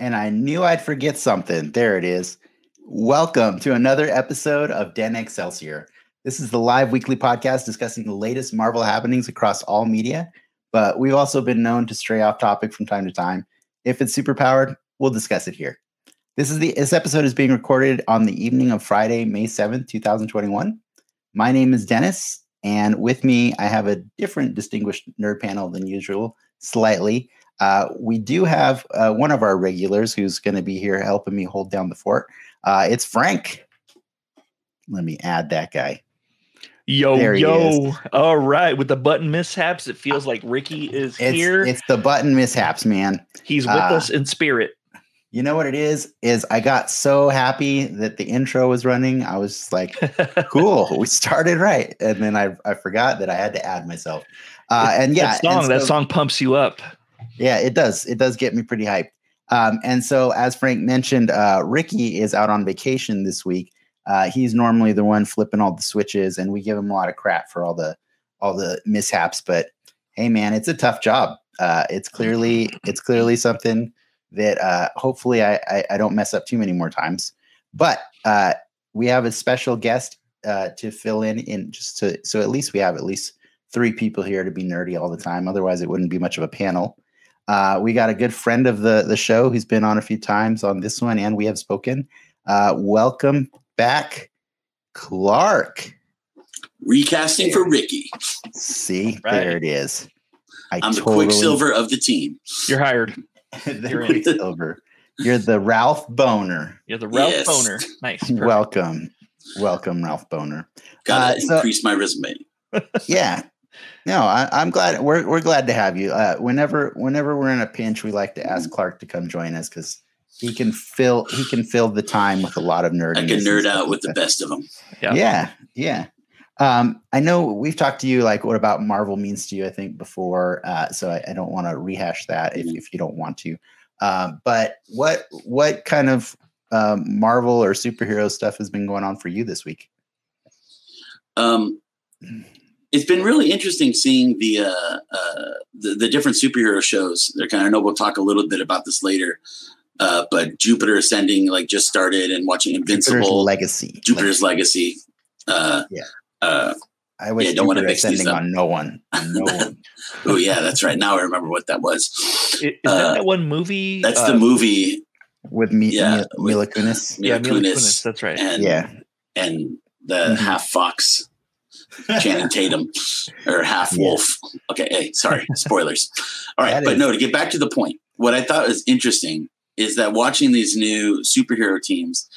and I knew I'd forget something. There it is. Welcome to another episode of Den Excelsior. This is the live weekly podcast discussing the latest Marvel happenings across all media, but we've also been known to stray off topic from time to time. If it's superpowered, we'll discuss it here. This is the this episode is being recorded on the evening of Friday, May 7th, 2021. My name is Dennis, and with me I have a different distinguished nerd panel than usual, slightly. Uh, we do have uh, one of our regulars who's going to be here helping me hold down the fort. Uh, it's Frank. Let me add that guy. Yo, There yo. All right. With the button mishaps, it feels like Ricky is It's, here. it's the button mishaps, man. He's with uh, us in spirit. You know what it is? Is I got so happy that the intro was running. I was like, cool, we started right, and then I I forgot that I had to add myself. Uh, and yeah, that song, and that song pumps you up. Yeah, it does. It does get me pretty hyped. Um, and so, as Frank mentioned, uh, Ricky is out on vacation this week. Uh, he's normally the one flipping all the switches, and we give him a lot of crap for all the all the mishaps. But hey, man, it's a tough job. Uh, it's clearly it's clearly something that uh, hopefully I, I I don't mess up too many more times. But uh, we have a special guest uh, to fill in in just to so at least we have at least three people here to be nerdy all the time. Otherwise, it wouldn't be much of a panel. Uh, we got a good friend of the the show who's been on a few times on this one, and we have spoken. Uh, welcome back, Clark. Recasting for Ricky. See, Right. there it is. I I'm the Quicksilver of the team. You're hired. the You're. Quicksilver. You're the Ralph Bohner. You're the Ralph Yes. Bohner. Nice. perfect. Welcome, welcome, Ralph Bohner. Gotta Uh, so- increase my resume. yeah no I, i'm glad we're, we're glad to have you. Uh, whenever whenever we're in a pinch we like to ask clark to come join us because he can fill he can fill the time with a lot of nerd I can nerd out with the best of them. Yeah. yeah yeah. Um, i know we've talked to you like what about marvel means to you i think before uh, so i, I don't want to rehash that if, if you don't want to. Um, but what what kind of um, marvel or superhero stuff has been going on for you this week? Um, it's been really interesting seeing the uh, uh, the, the different superhero shows. They're kind of. I know we'll talk a little bit about this later. Uh, but Jupiter Ascending like just started, and watching Jupiter's Invincible, legacy Jupiter's Legacy. Uh, Yeah. Uh, i wish Yeah, don't wanna Jupiter mix these up. on no one on no one oh yeah, that's right. Now I remember what that was. I- Is, Uh, that that one movie? That's uh, the movie. with me, Yeah, Mila, Mila with- Kunis. Yeah, Mila Mila Kunis Kunis. That's right. and Yeah, and the Mhm. half fox Channing Tatum or half Yeah. wolf. Okay, hey, sorry, spoilers. All right, That but is- no, to get back to the point, what I thought was interesting is that watching these new superhero teams,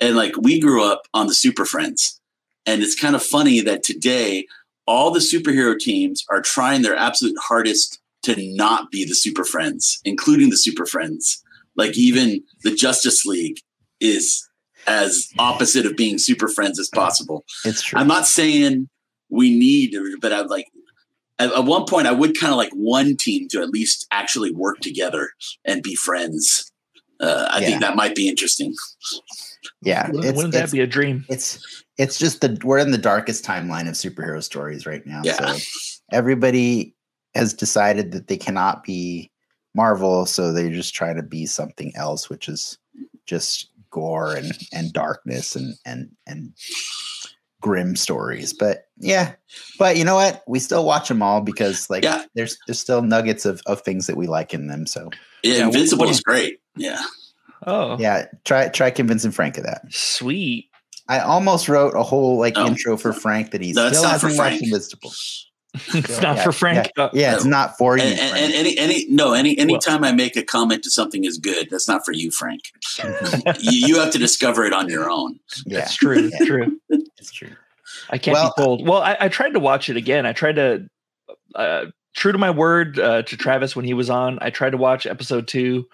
and like we grew up on the Super Friends, and it's kind of funny that today all the superhero teams are trying their absolute hardest to not be the Super Friends, including the Super Friends. Like even the Justice League is as opposite of being Super Friends as possible. it's true. I'm not saying we need, but I'm like, at, at one point, I would kind of like one team to at least actually work together and be friends. Uh, I Yeah. think that might be interesting. yeah, Wouldn't, it's, wouldn't that be a dream? it's it's just the we're in the darkest timeline of superhero stories right now. Yeah. So everybody has decided that they cannot be Marvel, so they just try to be something else, which is just gore and and darkness and and and grim stories. But yeah, but you know what? We still watch them all because like Yeah. there's there's still nuggets of of things that we like in them. So Yeah, Yeah, Invincible what- is great. Yeah. Oh, yeah, try try convincing Frank of that. sweet. I almost wrote a whole like Oh. intro for Frank that he's No, still not for hasn't watched Frank. Invincible. it's not Yeah, for Frank. Yeah, yeah, it's not for you. And, and, and any, any, no, any, anytime I make a comment to something is good, that's not for you, Frank. you, you have to discover it on your own. yeah, That's true. Yeah. True. it's true. I can't Well- be told. Well, I, I tried to watch it again. I tried to, uh, true to my word uh, to Travis when he was on. I tried to watch episode two,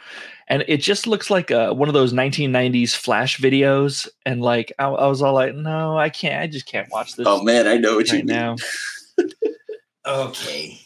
and it just looks like uh, one of those 1990s flash videos. And like, I, I was all like, no, I can't. I just can't watch this Oh man, I know what you right mean. Okay.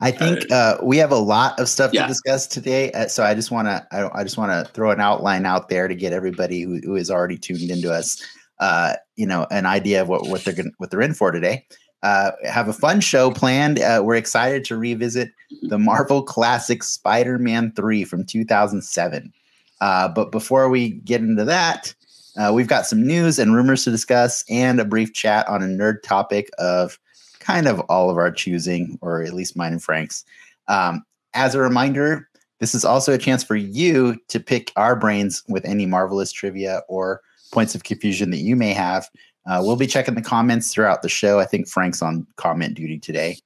I think uh, we have a lot of stuff Yeah. to discuss today, uh, so I just want to I, I just want to throw an outline out there to get everybody who, who is already tuned into us, uh, you know, an idea of what, what they're going what they're in for today. Uh, have a fun show planned. Uh, we're excited to revisit the Marvel Classic Spider-Man three from 2007. Uh, but before we get into that, uh, we've got some news and rumors to discuss and a brief chat on a nerd topic of kind of all of our choosing, or at least mine and Frank's. Um, as a reminder, this is also a chance for you to pick our brains with any marvelous trivia or points of confusion that you may have. Uh, we'll be checking the comments throughout the show. I think Frank's on comment duty today.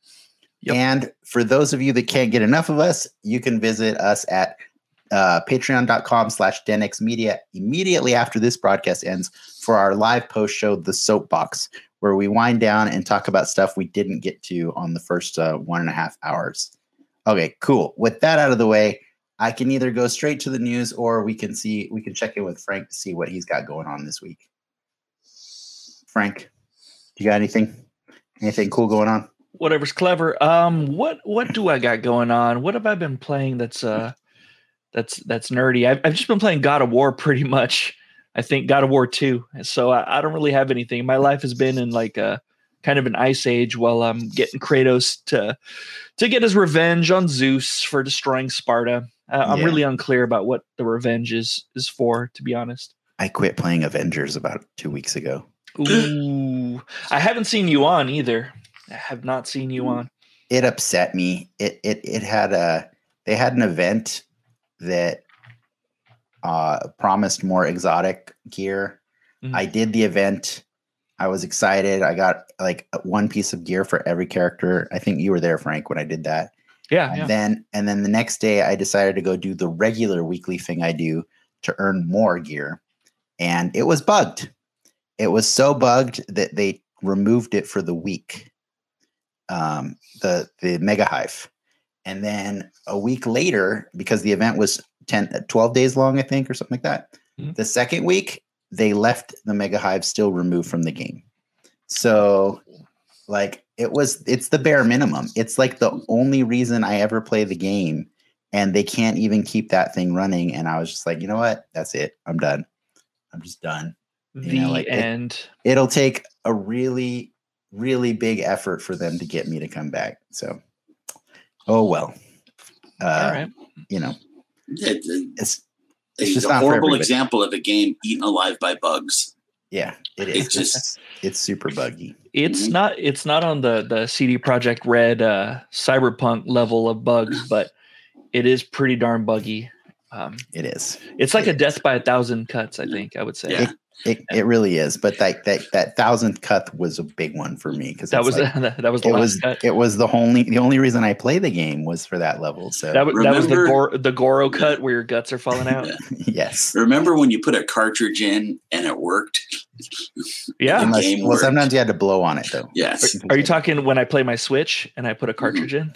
Yep. And for those of you that can't get enough of us, you can visit us at uh, patreon.com slash denix media immediately after this broadcast ends for our live post show the soapbox where we wind down and talk about stuff we didn't get to on the first uh, one and a half hours okay cool with that out of the way i can either go straight to the news or we can see we can check in with frank to see what he's got going on this week frank you got anything anything cool going on Whatever's clever. Um, what what do I got going on? What have I been playing that's uh that's that's nerdy? I've, I've just been playing God of War pretty much. I think God of War 2. So I, I don't really have anything. My life has been in like a kind of an ice age while I'm getting Kratos to to get his revenge on Zeus for destroying Sparta. Uh, I'm Yeah. really unclear about what the revenge is is for, to be honest. i quit playing avengers about two weeks ago Ooh, I haven't seen you on either. I have not seen you on. it upset me. It it it had a they had an event that uh promised more exotic gear. Mhm. I did the event. I was excited. I got like one piece of gear for every character. I think you were there, Frank, when I did that. Yeah, And yeah. then and then the next day I decided to go do the regular weekly thing I do to earn more gear. And it was bugged. It was so bugged that they removed it for the week. Um the the mega hive. And then a week later, because the event was 10 12 days long, I think, or something like that. Mhm. The second week, they left the mega hive still removed from the game. So like it was it's the bare minimum it's like the only reason i ever play the game and they can't even keep that thing running and i was just like you know what that's it i'm done i'm just done the know, like it- end. it'll take a really really big effort for them to get me to come back so oh well uh All right. you know It- it- it's it's just a not horrible example of a game eaten alive by bugs. yeah it It is just it's super buggy It's Mhm. not it's not on the the CD Projekt Red uh cyberpunk level of bugs, but it is pretty darn buggy. Um it is it's like It a is. death by a thousand cuts, I think I would say. Yeah. it, it it really is but that that that thousandth cut was a big one for me because That was like, that was the it last was cut. it was the only the only reason I play the game was for that level. So That, was that was the Remember- Gor- the Goro cut where your guts are falling out. yes. Remember when you put a cartridge in and it worked? Yeah. Unless, game well, worked. sometimes you had to blow on it though. Yes. Are you talking when I play my Switch and I put a cartridge in?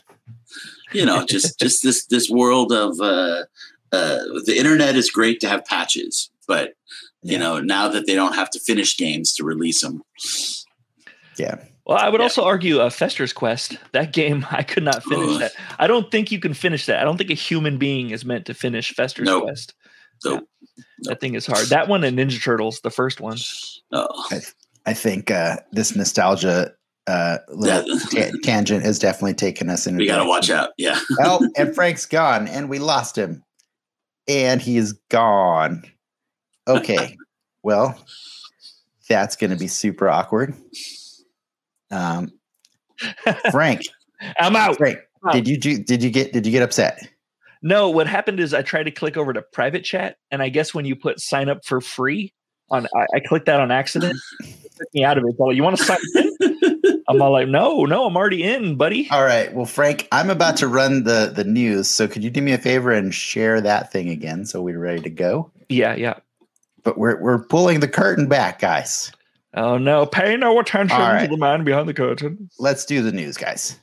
You know, just just this this world of uh, uh, the internet is great to have patches, but you know now that they don't have to finish games to release them. Yeah. Well, I would Yeah. also argue uh, Fester's Quest. That game, I could not finish Ugh. that. I don't think you can finish that. I don't think a human being is meant to finish Fester's Nope. Quest. Nope. That thing is hard. That one and Ninja Turtles, the first one. Oh, I think uh, this nostalgia uh, little Yeah. ta- tangent has definitely taken us in. we got to watch out. Yeah. oh, and Frank's gone, and we lost him, and he's gone. Okay, well, that's going to be super awkward. Um, Frank, I'm out. Frank, Wow. did you do, did you get did you get upset? No, what happened is I tried to click over to private chat, and I guess when you put sign up for free on, I, I clicked that on accident. It took me out of it. So you want to sign in? I'm all like, no, no, I'm already in, buddy. All right. Well, Frank, I'm about to run the the news, so could you do me a favor and share that thing again so we're ready to go? Yeah, yeah. But we're we're pulling the curtain back, guys. Oh no, pay no attention All to the man behind the curtain. Let's do the news, guys.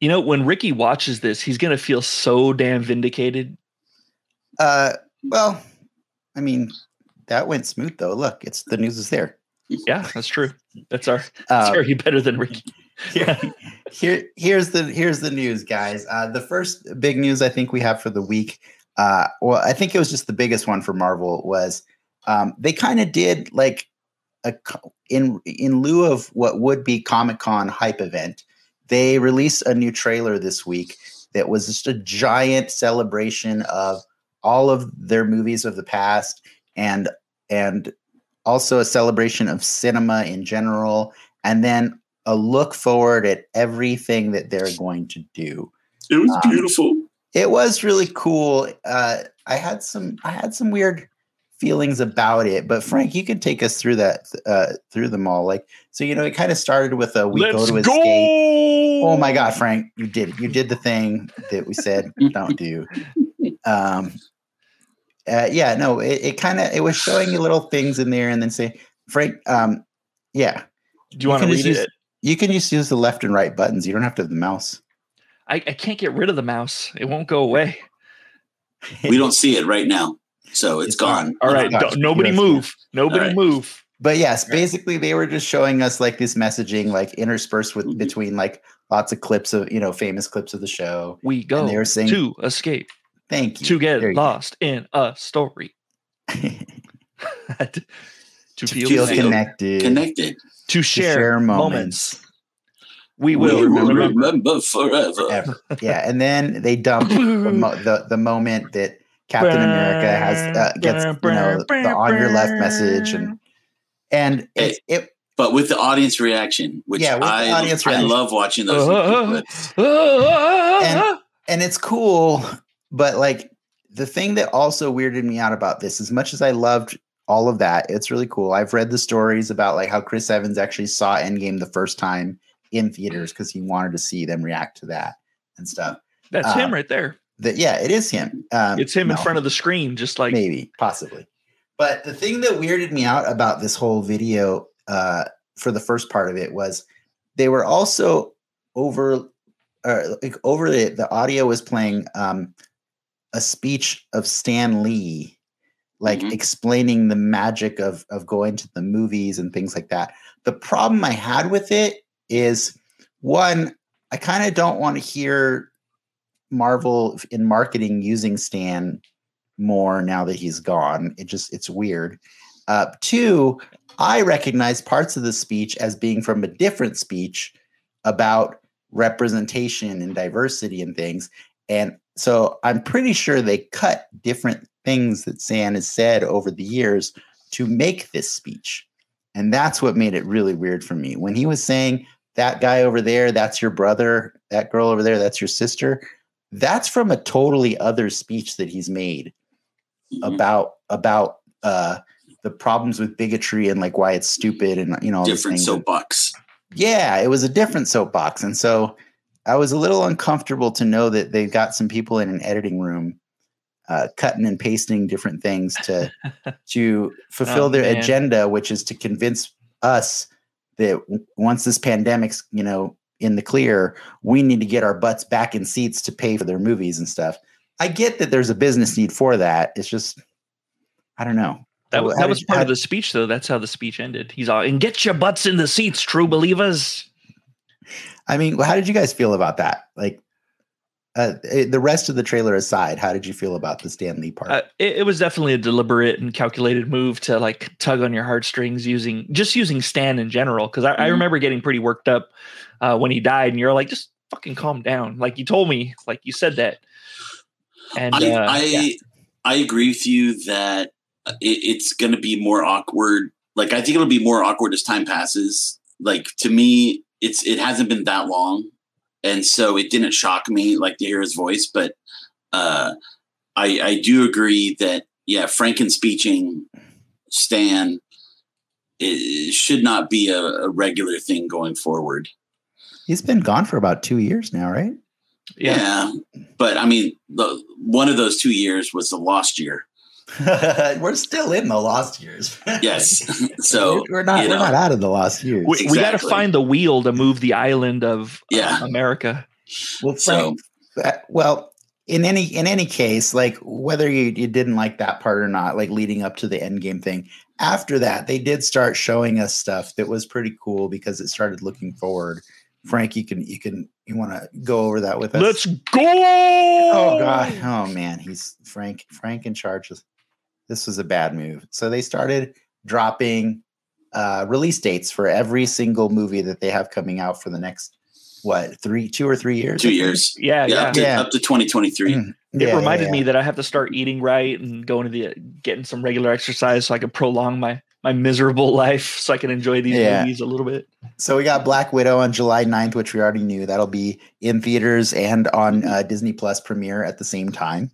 You know, when Ricky watches this, he's gonna feel so damn vindicated. Uh, well, I mean, that went smooth though. Look, it's the news is there. Yeah, that's true. That's our that's already better than Ricky. here, here, here's the here's the news, guys. Uh, the first big news I think we have for the week. Uh, well, I think it was just the biggest one for Marvel was um, they kind of did like a in in lieu of what would be Comic Con hype event. They released a new trailer this week that was just a giant celebration of all of their movies of the past and and also a celebration of cinema in general and then a look forward at everything that they're going to do. It was Um, beautiful. it was really cool. Uh i had some i had some weird feelings about it but frank you could take us through that uh through them all. Like so you know it kind of started with a we go Let's to go. escape oh my god frank you did it. You did the thing that we said don't do. Um uh, yeah no it, it kind of it was showing you little things in there and then say frank um yeah Do you want to can read just use- it? you can just use the left and right buttons you don't have to have the mouse I, I can't get rid of the mouse. It won't go away. We don't see it right now, so it's It's gone. gone. All right, gosh, don't- nobody yes, move. Nobody All right. move. But yes, basically they were just showing us like this messaging, like interspersed with Mhm. between like lots of clips of you know famous clips of the show. We go they were saying- to escape Thank you. to get There you go. lost in a story. to, to feel, feel connected. connected, Connected. to share, share moments. moments. We We will will remember. remember forever. forever. yeah, and then they dump the, mo- the the moment that Captain America has uh, gets you know the on your left message and and it's, it But with the audience reaction, which Yeah, with the I, audience I reaction. love watching those. Uh-huh. YouTube clips. Ah, and it's cool, but like the thing that also weirded me out about this, as much as I loved all of that, it's really cool. I've read the stories about like how Chris Evans actually saw Endgame the first time in theaters because he wanted to see them react to that and stuff. That's Uh, him right there. That yeah, it is him. Um, It's him in front of the screen, just like maybe, possibly. But the thing that weirded me out about this whole video uh, for the first part of it was they were also over, uh, like over the the audio was playing um, a speech of Stan Lee, like Mhm. explaining the magic of of going to the movies and things like that. The problem I had with it is one, I kind of don't want to hear Marvel in marketing using Stan more now that he's gone. It just it's weird. Uh, two, I recognize parts of the speech as being from a different speech about representation and diversity and things. And so I'm pretty sure they cut different things that Stan has said over the years to make this speech. And that's what made it really weird for me. When he was saying, that guy over there, that's your brother, that girl over there, that's your sister, that's from a totally other speech that he's made Mhm. about about uh the problems with bigotry and like why it's stupid and you know all different soapbox. yeah it was a different soapbox and so i was a little uncomfortable to know that they've got some people in an editing room uh, cutting and pasting different things to to fulfill Oh, their man. agenda which is to convince us that once this pandemic's you know in the clear we need to get our butts back in seats to pay for their movies and stuff i get that there's a business need for that it's just i don't know that, was that was part of the speech, though. That's how the speech ended. He's all, and get your butts in the seats, true believers. I mean, how did you guys feel about that? Like, uh, eh, the rest of the trailer aside, how did you feel about the Stan Lee part? Uh, it, it was definitely a deliberate and calculated move to like tug on your heartstrings using just using Stan in general. Because I, I Mhm. remember getting pretty worked up uh, when he died, and you're like, just fucking calm down. Like you told me, like you said that. And I uh, I, yeah. I agree with you that it, it's going to be more awkward. Like I think it'll be more awkward as time passes. Like to me, it's it hasn't been that long, and so it didn't shock me like to hear his voice. But uh, I I do agree that yeah, Franken speeching Stan it should not be a, a regular thing going forward. He's been gone for about two years now, right? yeah. Yeah, but I mean, the, one of those two years was the lost year. we're still in the lost years. Yes, so we're, we're not we're know. not out of the lost years. We, we got to find the wheel to move the island of uh, America. well, so uh, well, in any in any case, like whether you, you didn't like that part or not, like leading up to the end game thing, after that they did start showing us stuff that was pretty cool because it started looking forward. Frank, you can you can you want to go over that with us? Let's go! Oh god! Oh man, he's Frank. Frank in charge of This was a bad move. So they started dropping uh, release dates for every single movie that they have coming out for the next what three, two or three years. Two years. Yeah, Yeah, yeah. up, to, Yeah. up to 2023. Mm. It Yeah, reminded yeah, me that I have to start eating right and going to the getting some regular exercise so I can prolong my my miserable life so I can enjoy these Yeah. movies a little bit. So we got Black Widow on July 9th, which we already knew. That'll be in theaters and on Mm-hmm. uh, Disney Plus premiere at the same time.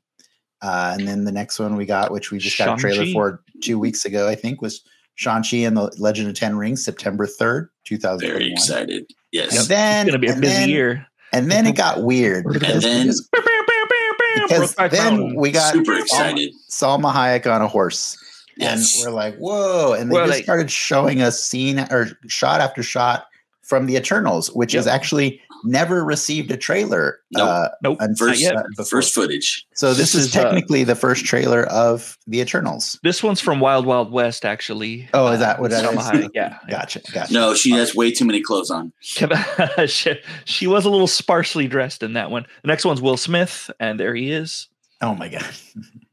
Uh, and then the next one we got, which we just got a trailer for two weeks ago, I think, was Shang-Chi and the Legend of Ten Rings, September 3rd, Very 2021. excited. Yes. And then, It's gonna be a and busy then- year. And then it got weird. And because- then because Brokeback then we got super excited. Salma Hayek on a horse. Yes. And we're like, whoa. And they Well, just like- started showing us scene or shot after shot from the Eternals, which has Yep. actually never received a trailer. Nope. Uh, Nope. until- First, yet. uh, first footage. So this, This is, is, uh, technically the first trailer of the Eternals. This one's from Wild Wild West, actually. Oh, is that what with that Salma Yeah. Gotcha. Gotcha. No, she has way too many clothes on. she, she was a little sparsely dressed in that one. The next one's Will Smith, and there he is. Oh my god.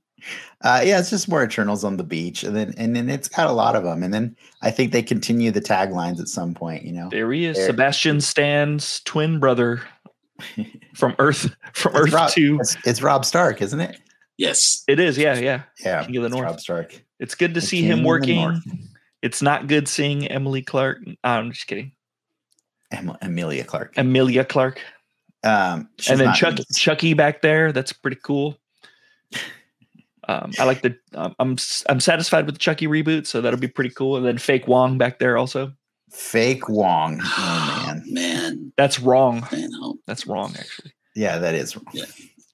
Uh, yeah, it's just more Eternals on the beach, and then and then it's got a lot of them, and then I think they continue the taglines at some point. You know, There he is. There. Sebastian Stan's twin brother from Earth from It's Earth Rob- Two. it's, it's Robb Stark, isn't it? Yes. It is, yeah, yeah. Yeah, King of the it's North. Robb Stark. It's good to The see King him working. It's not good seeing Emily Clark. I'm just kidding. Em- Emilia Clarke. Amelia Clark. Um, and then Chuck, in. Chucky back there. That's pretty cool. Um, I like the. Um, I'm I'm satisfied with the Chucky reboot, so that'll be pretty cool. And then Fake Wong back there also. fake Wong. Oh man, Man. That's wrong. Man, oh, That's wrong, actually. yeah, that is. Yeah,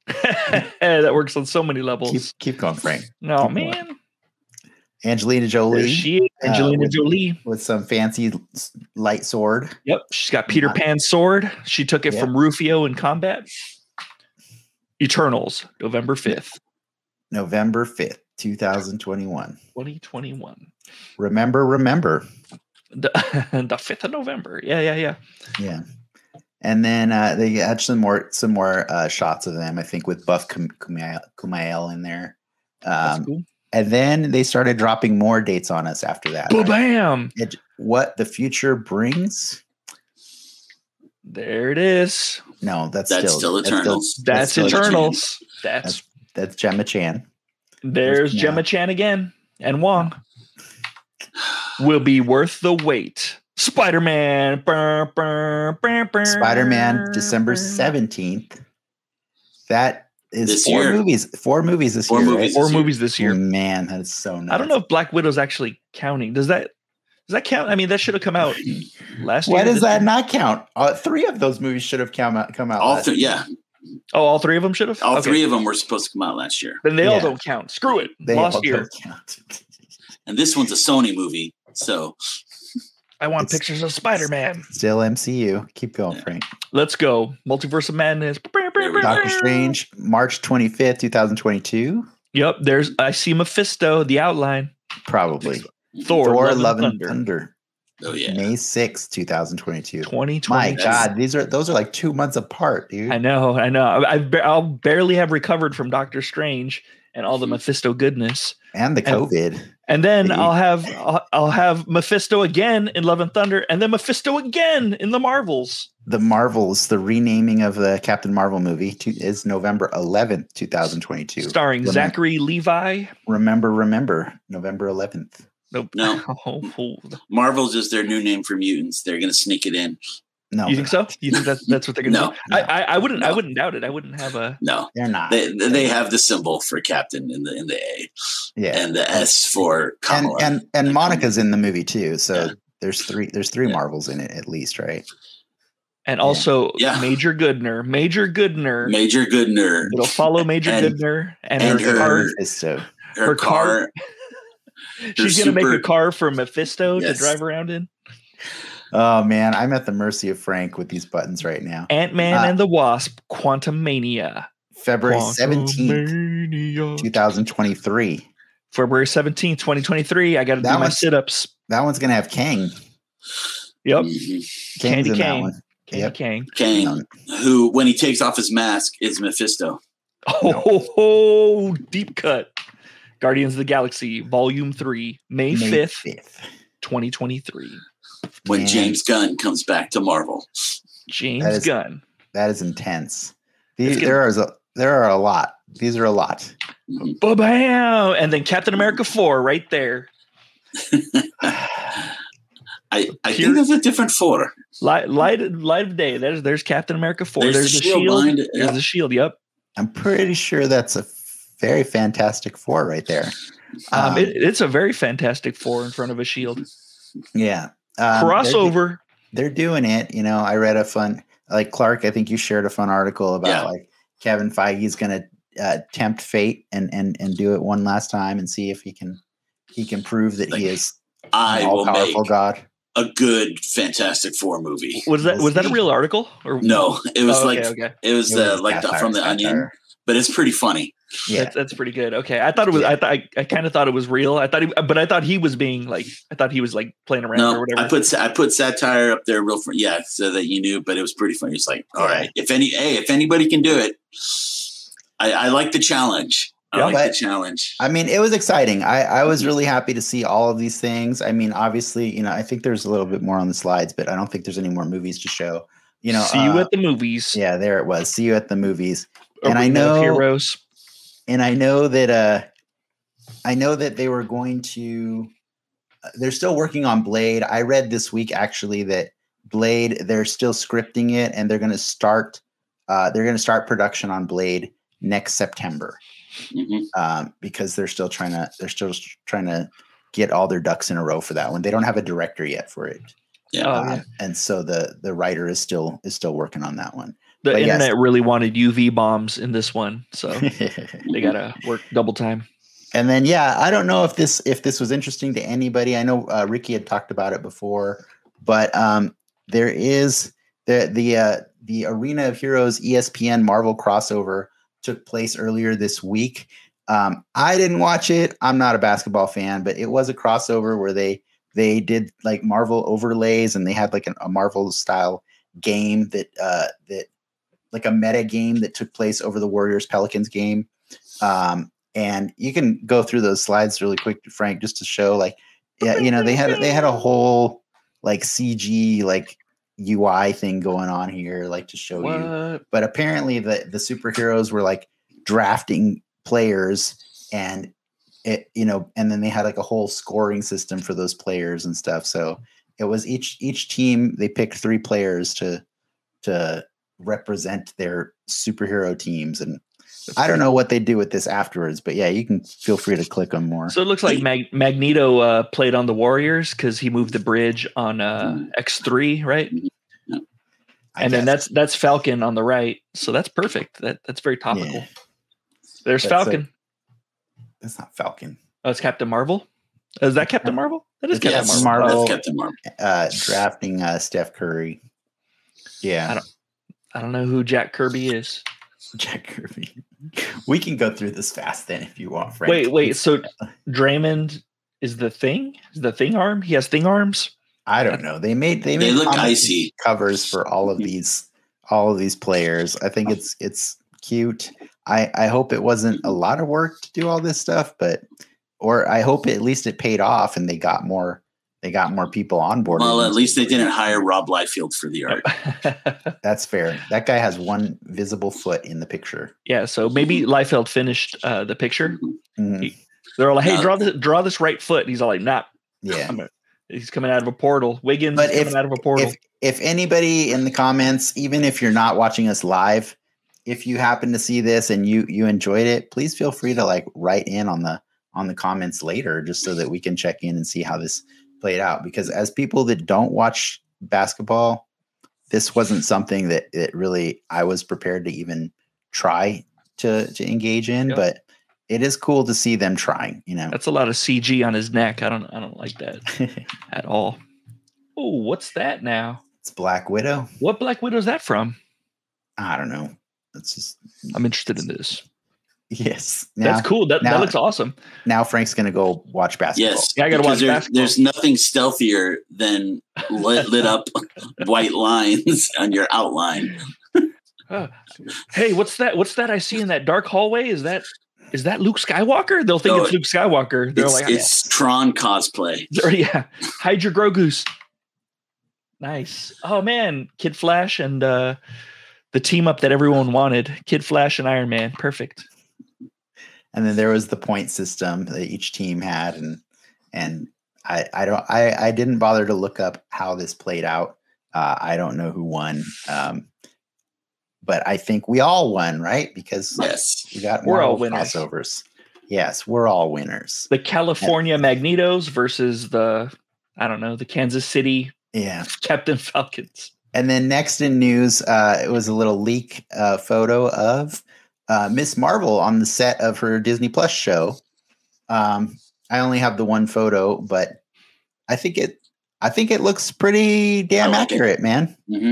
that works on so many levels. keep going, Frank. No keep going. man, Angelina there Jolie she is, uh, Angelina with- Jolie. with some fancy light sword. Yep, she's got Peter Pan's sword. She took it Yeah. from Rufio in combat. Eternals, November fifth, November fifth, two thousand twenty-one. twenty twenty one. Remember, remember. The the fifth of November. Yeah, yeah, yeah. Yeah. And then uh, they had some more some more uh, shots of them. I think with Buff Kum- Kumail, Kumail in there. That's Um, cool. and then they started dropping more dates on us after that. Boom, bam. It, what the future brings? There it is. No, that's, That's still, still Eternals. That's, still Eternals. That's That's Gemma Chan. there's yeah. Gemma Chan again and Wong. Will be worth the wait. Spider Man. Spider Man, December seventeenth. That is This four year. movies. Four movies this Four year. movies. Four this year. movies this year. Man, that's so nice. I don't know if Black Widow's actually counting. Does that does that count? I mean, that should have come out last year. Why does that year? not count? Uh, three of those movies should have come out. Come out. All last three, year. yeah, Oh, all three of them should have. all Okay. three of them were supposed to come out last year, Then they all don't count. Screw it. They Lost year. and this one's a Sony movie. So I want It's- pictures of Spider Man. Still MCU. Keep going, Yeah. Frank. Let's go. Multiverse of Madness. we go. Doctor Strange, March 25th, 2022. Yep. There's. I see Mephisto. The outline. Probably. Thor. Thor, Love, Love and and Thunder. Thunder. Oh yeah, May 6th, 2022. 2020. My God, these are those are like two months apart, dude. I know. I know. I, I've ba- I'll barely have recovered from Doctor Strange and all the mm-hmm. Mephisto goodness. And the COVID. And then Hey. I'll have I'll, I'll have Mephisto again in Love and Thunder, and then Mephisto again in the Marvels. The Marvels, the renaming of the Captain Marvel movie to, is November 11th, 2022. starring Remember- Zachary Levi. Remember, remember, November 11th. Nope. No. Oh. Marvel's is their new name for mutants. They're gonna sneak it in. No, You think so? You think that's that's what they're gonna No, do? I, I I wouldn't I wouldn't doubt it. I wouldn't have a No, they're not. they they have the symbol for Captain in the in the A, yeah. and the S for And Kamala. and and Monica's in the movie too. So Yeah. there's three there's three Yeah. Marvels in it at least, right? and also Yeah. Major Goodner. Major Goodner. Major Goodner, It'll follow Major And- Goodner and, and her, her- car. Mephisto. her, her car. car- She's gonna make a car for Mephisto Yes. to drive around in. Oh man, I'm at the mercy of Frank with these buttons right now. Ant Man Uh, and the Wasp. Quantumania. February 17th, 2023. February 17th, 2023. I got to do my one's- sit ups. That one's gonna have Kang. Yep. Mhm. Kang's Candy in that Kane. one. Candy Yep. Kane. Kane, Um, who when he takes off his mask is Mephisto. Oh, ho, ho, deep cut. Guardians of the Galaxy Volume Three, May May fifth, 5th. twenty twenty three. when Man. James Gunn comes back to Marvel. James That is- Gunn. That is intense. These, getting- there are a, there are a lot. These are a lot. Mm-hmm. Ba bam! And then Captain America Four right there. I, I Pure- think there's a different four. Light, light, light of day. There's there's Captain America Four. There's There's, the the shield shield. behind There's yeah. the shield. Yep. I'm pretty sure that's a very fantastic four right there. Um, Um, it, it's a very fantastic four in front of a shield yeah. Um, they're- crossover. They're, doing it. You know, I read a fun, like Clark, I think you shared a fun article about Yeah. like Kevin Feige's going to uh, tempt fate and, and, and do it one last time and see if he can, he can prove that Like, he is I an will all make powerful God. a good Fantastic Four movie. Was that was that a real article or No, it was Oh, like okay, okay. it was It uh, like the, from the Onion, but it's pretty funny. Yeah. That's, that's pretty good. Okay, I thought it was. Yeah. I thought I, I kind of thought it was real. I thought, he, but I thought he was being like. I thought he was like playing around or No, whatever. I put I put satire up there real fr- yeah, so that you knew, but it was pretty funny. It's like, all Yeah. right, if any, hey, if anybody can do it, I, I like the challenge. I Yeah. like the challenge. I mean, it was exciting. I, I was really happy to see all of these things. I mean, obviously, you know, I think there's a little bit more on the slides, but I don't think there's any more movies to show. You know, See you uh, at the movies. yeah, there it was. See you at the movies. and I Arena of know- heroes. And I know that uh I know that they were going to uh, they're still working on Blade. I read this week actually that Blade they're still scripting it and they're going to start uh they're going to start production on Blade next September. Mhm. um, because they're still trying to they're still trying to get all their ducks in a row for that one. They don't have a director yet for it, Yeah. Oh, Um, yeah. and so the the writer is still is still working on that one. The but yes. internet really wanted UV bombs in this one, so they gotta work double time. and then yeah, I don't know if this if this was interesting to anybody. I know uh, Ricky had talked about it before, but um, there is the the uh, the Arena of Heroes ESPN Marvel crossover took place earlier this week. Um, I didn't watch it. I'm not a basketball fan, but it was a crossover where they they did like Marvel overlays and they had like an, a Marvel style game that uh, that like a meta game that took place over the Warriors Pelicans game. Um, and you can go through those slides really quick, Frank, just to show like, yeah, you know, they had they had a whole like CG like UI thing going on here, like to show you. But apparently the the superheroes were like drafting players and it you know and then they had like a whole scoring system for those players and stuff. So it was each each team they picked three players to to represent their superhero teams and i don't know what they do with this afterwards but yeah you can feel free to click on more So it looks like Mag- Magneto uh, played on the Warriors because he moved the bridge on uh, X three, right? I and then that's that's Falcon on the right. So that's perfect. That that's very topical. Yeah. There's That's Falcon. that's not falcon oh, it's Captain Marvel. Is that Captain Marvel? That is It's Captain Yes, Marvel. Marvel. that's Captain Marvel. uh drafting uh steph curry yeah I don't- know who Jack Kirby is. Jack Kirby. We can go through this fast then if you want, Frank. Wait, wait. So Draymond is the thing? Is the thing arm? He has thing arms. I don't know. They made they They made look icy. covers for all of these all of these players. I think it's it's cute. I I hope it wasn't a lot of work to do all this stuff, but or I hope at least it paid off and they got more they got more people on board. Well, at least they didn't hire Rob Liefeld for the art. That's fair. That guy has one visible foot in the picture. yeah. So maybe Liefeld finished uh, the picture. Mhm. They're all like, "Hey, No. draw this, draw this right foot." And he's all like, "Nah." Yeah. I'm a, he's coming out of a portal. Wiggins But is if- coming out of a portal. if if anybody in the comments even if you're not watching us live if you happen to see this and you you enjoyed it please feel free to like write in on the on the comments later just so that we can check in and see how this played out because as people that don't watch basketball this wasn't something that that really i was prepared to even try to to engage in Yep. but it is cool to see them trying you know That's a lot of CG on his neck. I don't I don't like that at all. Oh, what's that now? it's black widow What Black Widow is that from? i don't know it's just I'm interested in this. Yes now, That's cool. That, that looks awesome. now Frank's gonna go watch basketball. Yes, Yeah, I gotta watch there- basketball. There's nothing stealthier than lit, lit up white lines on your outline. Uh, hey, what's that? What's that I see in that dark hallway? Is that is that Luke Skywalker? They'll think No, it's Luke Skywalker. They're It's, like, it's Tron cosplay. yeah. yeah, Hydra Grogu's. Nice. Oh man, Kid Flash and uh, the team up that everyone wanted. Kid Flash and Iron Man. Perfect. And then there was the point system that each team had and and i i don't i i didn't bother to look up how this played out uh i don't know who won um but i think we all won right because Yes. we got We're all winners. crossovers yes we're all winners The California Magnetos versus the I don't know the Kansas City yeah Captain Falcons. And then next in news, uh, it was a little leak uh, photo of uh, Miss Marvel on the set of her Disney Plus show. Um, I only have the one photo, but I think it, I think it looks pretty damn I like it. accurate, man. hmm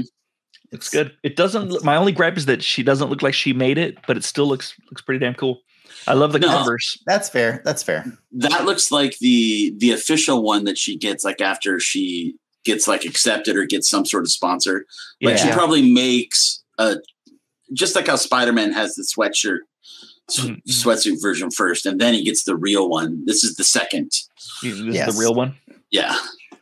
Looks good. It doesn't. Look, my only gripe is that she doesn't look like she made it, but it still looks looks pretty damn cool. I love the No. Converse. That's fair. That's fair. That looks like the the official one that she gets like after she gets like accepted or gets some sort of sponsor. Like she probably makes a just like how Spider Man has the sweatshirt sw- Mhm. sweatsuit version first, and then he gets the real one. This is the second. This is the real one. Yeah.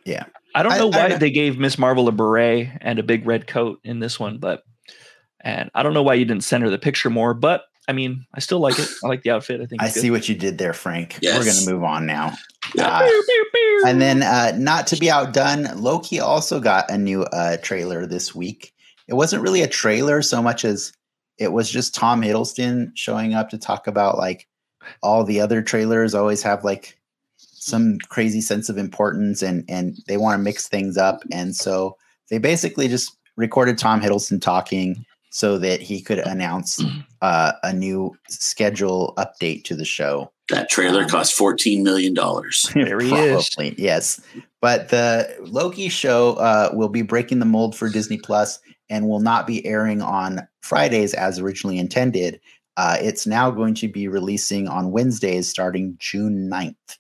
Yeah. I don't know I why know- they gave Miss Marvel a beret and a big red coat in this one, but and I don't know why you didn't send her the picture more. But I mean, I still like it. I like the outfit. I think I good. see what you did there, Frank. We're going to move on now. Yeah. Uh, Pew, pew, pew. And then, uh, not to be outdone, Loki also got a new uh, trailer this week. It wasn't really a trailer so much as it was just Tom Hiddleston showing up to talk about like all the other trailers always have like some crazy sense of importance and and they want to mix things up. And so they basically just recorded Tom Hiddleston talking so that he could announce uh, a new schedule update to the show. That trailer Um, cost fourteen million dollars. There he is. Probably, yes. But the Loki show uh, will be breaking the mold for Disney Plus and will not be airing on Fridays as originally intended. Uh, it's now going to be releasing on Wednesdays starting June 9th.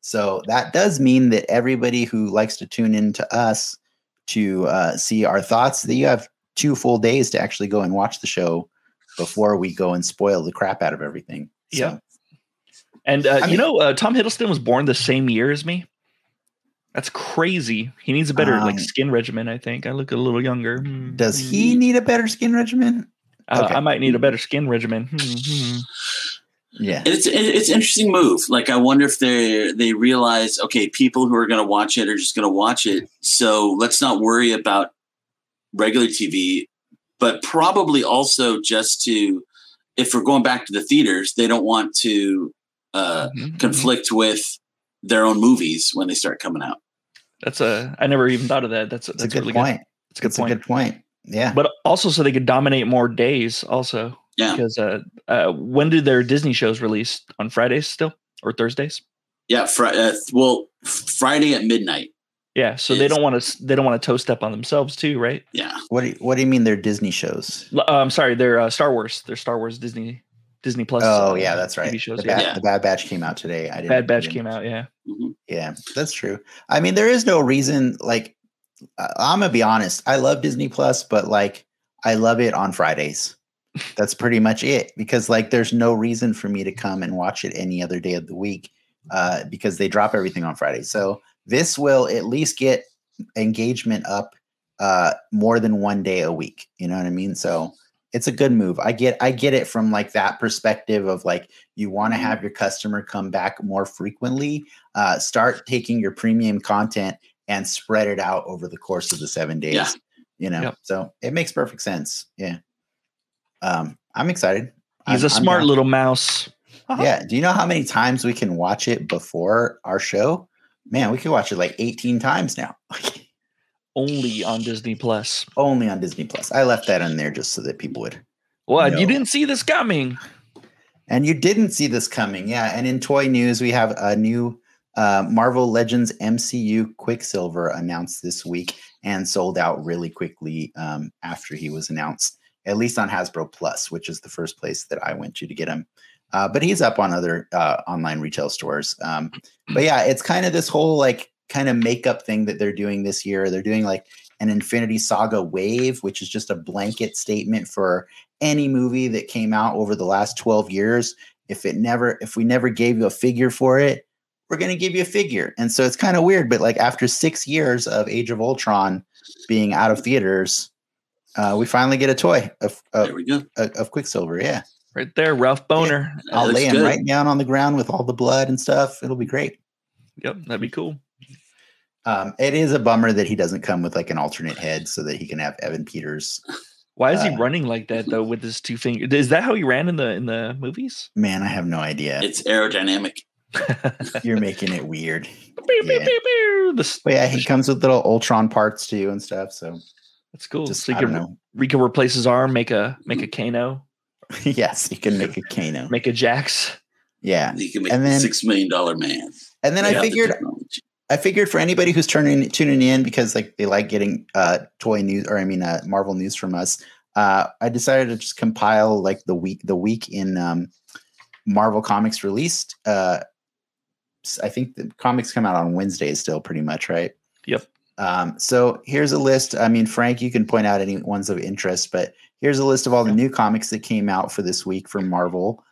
So that does mean that everybody who likes to tune in to us to uh, see our thoughts, that you have two full days to actually go and watch the show before we go and spoil the crap out of everything. So, Yeah. And uh, I you mean- know, uh, Tom Hiddleston was born the same year as me. That's crazy. He needs a better like Um, skin regimen. I think I look a little younger. Hmm, Does hmm. he need a better skin regimen? Uh, okay. I might need a better skin regimen. Hmm, hmm. Yeah. It's it's an interesting move. Like I wonder if they they realize, okay, people who are going to watch it are just going to watch it. So let's not worry about regular TV, but probably also just to, if we're going back to the theaters, they don't want to uh, Mhm, mhm. conflict with their own movies when they start coming out. That's a. I never even thought of that. That's That's that's a good really point. good. That's a good That's point. a good point. Yeah. But also, so they could dominate more days. Also, Yeah. because uh, uh, when do their Disney shows release on Fridays still or Thursdays? Yeah, fr- uh, well, Friday at midnight. Yeah, so they don't want to. They don't want to toe step on themselves too, right? Yeah, What do you, What do you mean they're Disney shows? L- uh, I'm sorry, they're uh, Star Wars. They're Star Wars Disney Disney Plus. Oh uh, yeah, that's right. TV shows. the, yeah. Bad, Yeah. the Bad Batch came out today. I didn't. Bad Batch didn't- came out. Yeah. Mhm. Yeah, that's true. I mean, there is no reason. Like, I'm gonna be honest. I love Disney Plus, but like, I love it on Fridays. That's pretty much it. Because like, there's no reason for me to come and watch it any other day of the week. Uh, because they drop everything on Friday. So this will at least get engagement up uh more than one day a week. You know what I mean? So it's a good move. I get I get it from like that perspective of like you want to have your customer come back more frequently. Uh start taking your premium content and spread it out over the course of the 7 days. Yeah. You know. Yep. So it makes perfect sense. Yeah. Um I'm excited. He's I'm- a smart little mouse. Uh-huh. Yeah. Do you know how many times we can watch it before our show? Man, we could watch it like 18 times now. Only on Disney Plus. Only on Disney Plus. I left that in there just so that people would. What? You didn't see this coming? And you didn't see this coming. Yeah. And in toy news, we have a new uh, Marvel Legends MCU Quicksilver announced this week and sold out really quickly um, after he was announced, at least on Hasbro Plus, which is the first place that I went to to get him. Uh, but he's up on other uh, online retail stores. Um, but yeah, it's kind of this whole like kind of makeup thing that they're doing this year. They're doing like an Infinity Saga wave, which is just a blanket statement for any movie that came out over the last 12 years if it never if we never gave you a figure for it, we're going to give you a figure. And so it's kind of weird, but like after 6 years of Age of Ultron being out of theaters, uh, we finally get a toy of of, There we go. of of Quicksilver. Yeah. Right there, Ralph Bohner. That I'll lay him good. right down on the ground with all the blood and stuff. It'll be great. Yep, that'd be cool. Um, it is a bummer that he doesn't come with like an alternate head so that he can have Evan Peters. Why is he Uh, running like that though with his two fingers? Is that how he ran in the in the movies? Man, I have no idea. It's aerodynamic. You're making it weird. Pew, pew, Yeah. pew, pew. The But yeah, he comes with little Ultron parts too and stuff. So That's cool. just so I you don't can know. we can replace his arm, make a make a Kano, yes, you can make a Kano. make a Jax. Yeah, You can make And a then- six million dollar man. and then They I have the figured technology. I figured for anybody who's turning tuning in because like they like getting uh toy news or I mean uh, Marvel news from us. Uh, I decided to just compile like the week the week in um, Marvel comics released. Uh, I think the comics come out on Wednesdays still, pretty much, right? Yep. Um, so here's a list. I mean, Frank, you can point out any ones of interest, but here's a list of all the new comics that came out for this week from Marvel.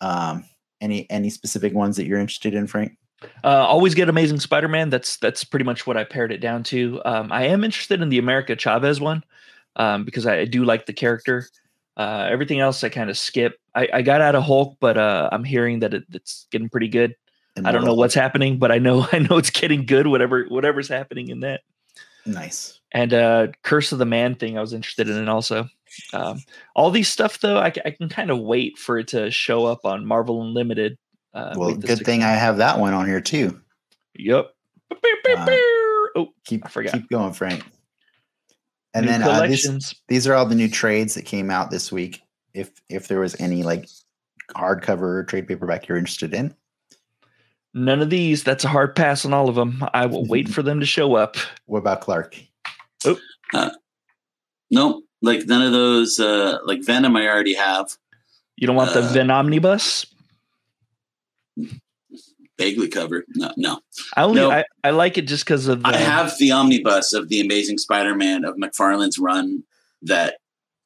Um, any any specific ones that you're interested in, Frank? Uh, always get Amazing Spider-Man. That's that's pretty much what I pared it down to. Um, I am interested in the America Chavez one um, because I, do like the character. Uh, everything else I kind of skip. I, I got out of Hulk, but uh, I'm hearing that it, it's getting pretty good. I don't know what's happening, but I know I know it's getting good. Whatever whatever's happening in that. nice. and uh curse of the man thing i was interested in also um all these stuff though i, I can kind of wait for it to show up on marvel unlimited uh Well, good six thing I have that one on here too. yep Uh, oh Keep I forgot. keep going, Frank. And new then uh, these, these are all the new trades that came out this week. If if there was any like hardcover or trade paperback you're interested in, none of these that's a hard pass on all of them i will wait for them to show up what about Clark? Oh, Nope. Like none of those. Uh, like Venom, I already have. you don't want the Uh, Ven omnibus Vaguely covered. No, no. i only no. I, I like it just because of the I have the omnibus of the Amazing Spider-Man of McFarlane's run that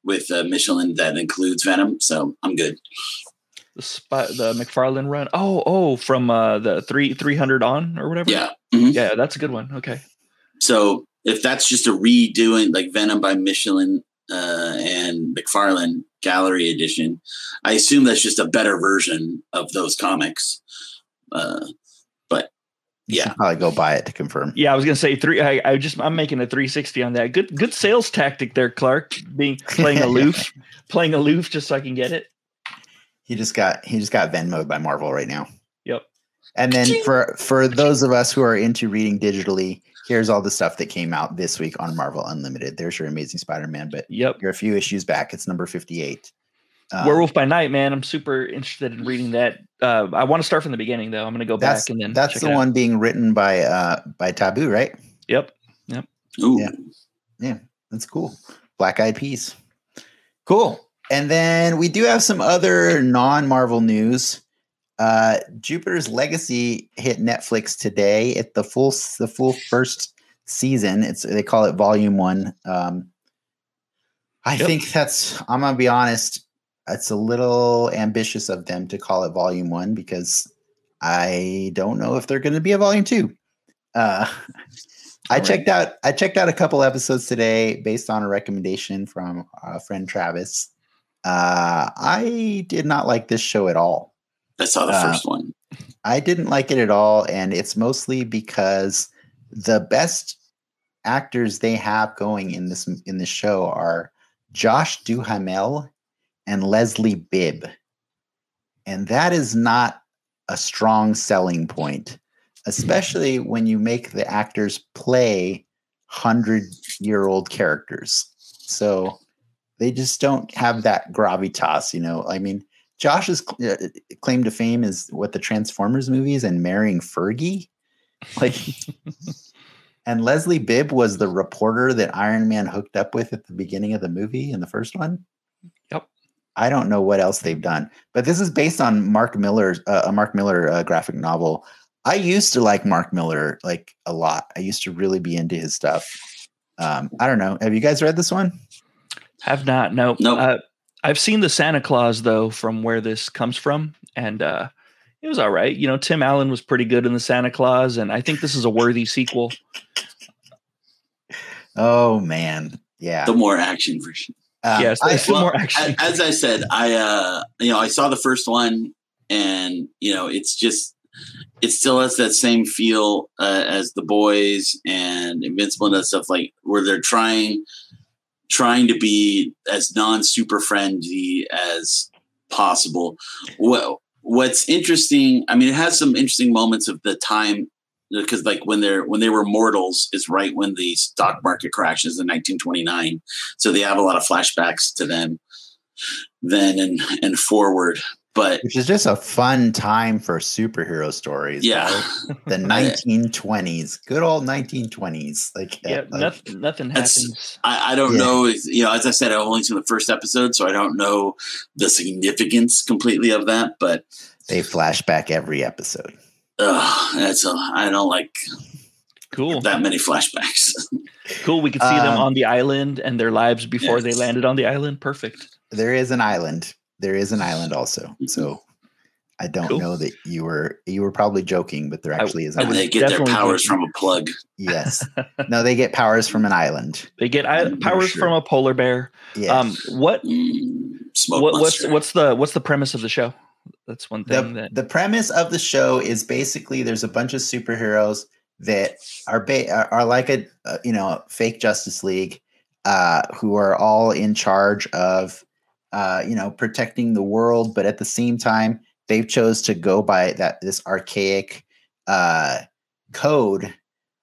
with uh, Michelinie that includes Venom. So I'm good. the, spy, the mcfarlane run oh oh from uh the three 300 on or whatever Yeah. Mhm. yeah that's a good one okay So if that's just a redoing, like Venom by Michelinie uh, and McFarlane Gallery Edition, I assume that's just a better version of those comics. Uh, but yeah, probably go buy it to confirm. Yeah, I was gonna say three. I, I just I'm making a 360 on that. Good good sales tactic there, Clark. Being playing aloof, playing aloof just so I can get it. He just got he just got Venmo by Marvel right now. Yep. And then for for those of us who are into reading digitally, here's all the stuff that came out this week on Marvel Unlimited. There's your Amazing Spider-Man, but Yep. you're a few issues back. It's number 58. Um, Werewolf by Night, man. I'm super interested in reading that. Uh, I want to start from the beginning though. I'm gonna go back and then that's check the it out. one being written by uh by Taboo, right? Yep. Yep. Ooh, Yeah. That's cool. Black Eyed Peas. Cool. And then we do have some other non-Marvel news. Uh Jupiter's Legacy hit Netflix today at the full the full first season. It's they call it volume 1. Um I Yep. think that's I'm going to be honest, it's a little ambitious of them to call it volume 1 because I don't know if they're going to be a volume 2. Uh I right. checked out I checked out a couple episodes today based on a recommendation from a friend Travis. Uh, I did not like this show at all. I saw the Uh, first one. I didn't like it at all, and it's mostly because the best actors they have going in this in this show are Josh Duhamel and Leslie Bibb, and that is not a strong selling point, especially when you make the actors play hundred year old characters. So they just don't have that gravitas, you know. I mean, Josh's cl- uh, claim to fame is what the Transformers movies and marrying Fergie. Like, and Leslie Bibb was the reporter that Iron Man hooked up with at the beginning of the movie in the first one. Yep. I don't know what else they've done, but this is based on Mark Millar's uh, a Mark Millar uh, graphic novel. I used to like Mark Millar like a lot. I used to really be into his stuff. Um, I don't know. Have you guys read this one? Have not. No. Nope. Uh, I've seen the Santa Claus though from where this comes from, and uh, it was all right. You know, Tim Allen was pretty good in the Santa Claus, and I think this is a worthy sequel. Oh man, yeah. The more action version. Um, yes, I- Well, more action. a- As I said, I uh you know I saw the first one, and you know it's just it still has that same feel uh, as the boys and Invincible and that stuff like where they're trying trying to be as non super friendly as possible. Well, what's interesting, I mean, it has some interesting moments of the time because like when they're when they were mortals is right when the stock market crashes in 1929 so they have a lot of flashbacks to them then and and forward but which is just a fun time for superhero stories. yeah right? the 1920s, good old 1920s. Like, yeah, uh, like, nothing, nothing happens. I, I don't Yeah. know you know as i said i've only seen the first episode so i don't know the significance completely of that but they flashback every episode. uh, that's a, i don't like Cool, that many flashbacks cool. We could see them Um, on the island and their lives before they landed on the island. Perfect. There is an island. There is an island also. So I don't Cool. know that you were you were probably joking, but there actually is I an and they get their powers joking. from a plug Yes. No, they get powers from an island. They get I- powers sure. from a polar bear. Yes. Um, what, Mm, smoke what what's what's the what's the premise of the show? That's one thing the, that the premise of the show is basically there's a bunch of superheroes that are ba- are, are like a, uh you know fake Justice League uh, who are all in charge of uh, you know protecting the world, but at the same time they've chose to go by that this archaic uh, code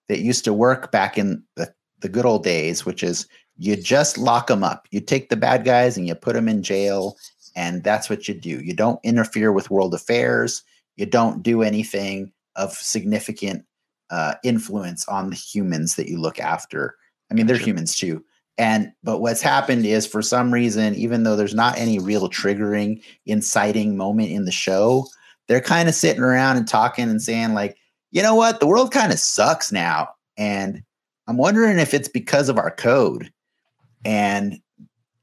that used to work back in the, the good old days, which is you just lock them up. You take the bad guys and you put them in jail, and that's what you do. You don't interfere with world affairs. You don't do anything of significant uh, influence on the humans that you look after. I mean, they're humans too. And but what's happened is for some reason, even though there's not any real triggering, inciting moment in the show, they're kind of sitting around and talking and saying, like, you know what, the world kind of sucks now. And I'm wondering if it's because of our code. And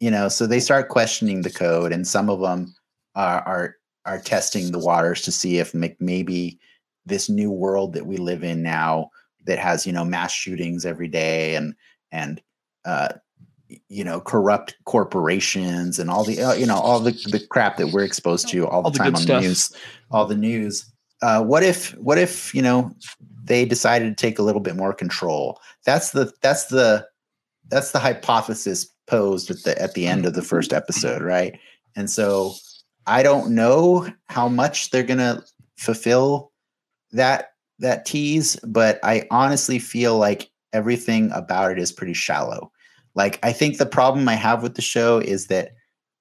you know, so they start questioning the code, and some of them are are, are testing the waters to see if maybe this new world that we live in now that has you know mass shootings every day and and uh, you know corrupt corporations and all the uh, you know all the, the crap that we're exposed to all the All time good on stuff. the news all the news. Uh, what if what if you know they decided to take a little bit more control? That's the that's the that's the hypothesis posed at the at the end of the first episode right? And so i don't know how much they're gonna fulfill that that tease but i honestly feel like everything about it is pretty shallow. Like i think the problem i have with the show is that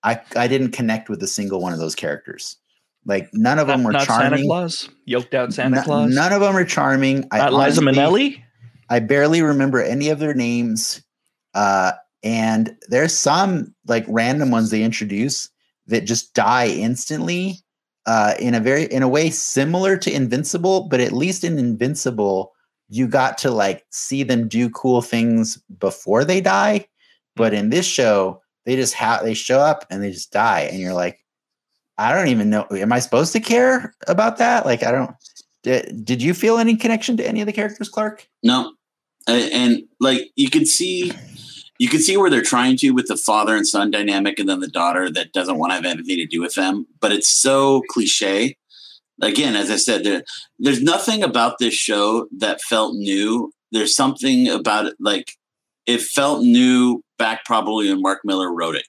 i i didn't connect with a single one of those characters. Like none of them not, were not Santa charming. Claus, yoked out Santa N- Claus, none of them are charming. I not Liza honestly- Minnelli. I barely remember any of their names. Uh, and there's some like random ones they introduce that just die instantly uh, in a very in a way similar to Invincible, but at least in Invincible, you got to like see them do cool things before they die. But mm. in this show, they just have they show up and they just die, and you're like, I don't even know. Am I supposed to care about that? Like, I don't. Did, did you feel any connection to any of the characters, Clark? No, and, and like you can see, you can see where they're trying to with the father and son dynamic, and then the daughter that doesn't want to have anything to do with them. But it's so cliche. Again, as I said, there, there's nothing about this show that felt new. There's something about it, like it felt new back probably when Mark Millar wrote it.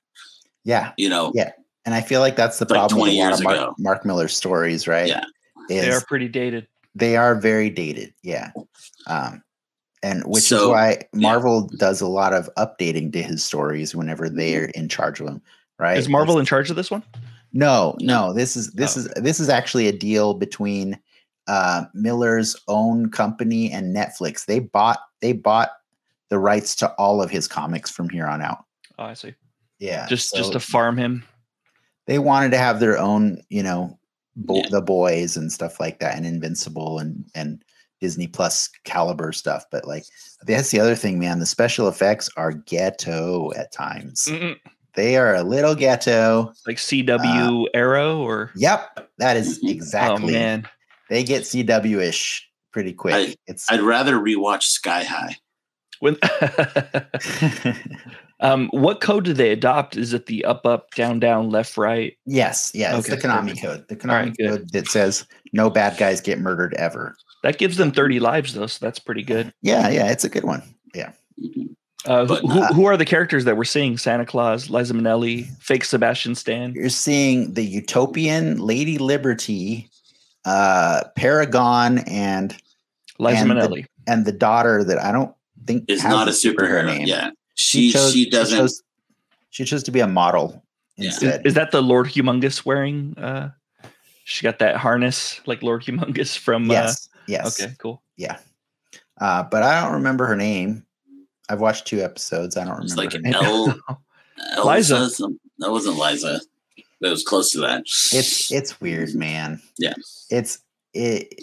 Yeah, You know, Yeah. and I feel like that's the Like problem with 20 a lot years of Mark, ago. Mark Millar stories, right? Yeah. is They are pretty dated. they are very dated. Yeah, um, and which is why Marvel does a lot of updating to his stories whenever they're in charge of them. Right? Is Marvel It's- in charge of this one? No, no. This is this Oh, is this is actually a deal between uh, Millar's own company and Netflix. They bought they bought the rights to all of his comics from here on out. Oh, I see. Yeah, Just just to farm him. they wanted to have their own, you know, bo- Yeah. the boys and stuff like that, and Invincible and and Disney Plus caliber stuff. But like that's the other thing, man. The special effects are ghetto at times. Mm-mm. They are a little ghetto. Like CW Arrow or Yep, that is Mhm. exactly. oh man. They get CW ish pretty quick. it's I'd rather rewatch Sky High. When um what code do they adopt? Is it the up up down down left right? yes, yeah, it's the Konami perfect. code. The Konami good. code that says no bad guys get murdered ever. That gives them 30 lives though, so that's pretty good. Yeah, yeah, it's a good one. Mhm. Uh, But who, who, are the characters that we're seeing? Santa Claus, Liza Minnelli, fake Sebastian Stan. You're seeing the Utopian Lady Liberty, uh, Paragon, and Liza and the- Minnelli. and the daughter that I don't think Is not a superhero superhero. name. Yeah. She she, doesn't She chose, she chose to be a model Yeah. Is, instead. is that the Lord Humongous wearing? Uh, she got that harness like Lord Humongous from. yes, Uh, yes. okay, cool. Yeah. Uh, but I don't remember her name. I've watched two episodes. I don't it's remember like her an name. L Liza. That wasn't Liza. That was close to that. It's it's weird, man. Yeah. It's it.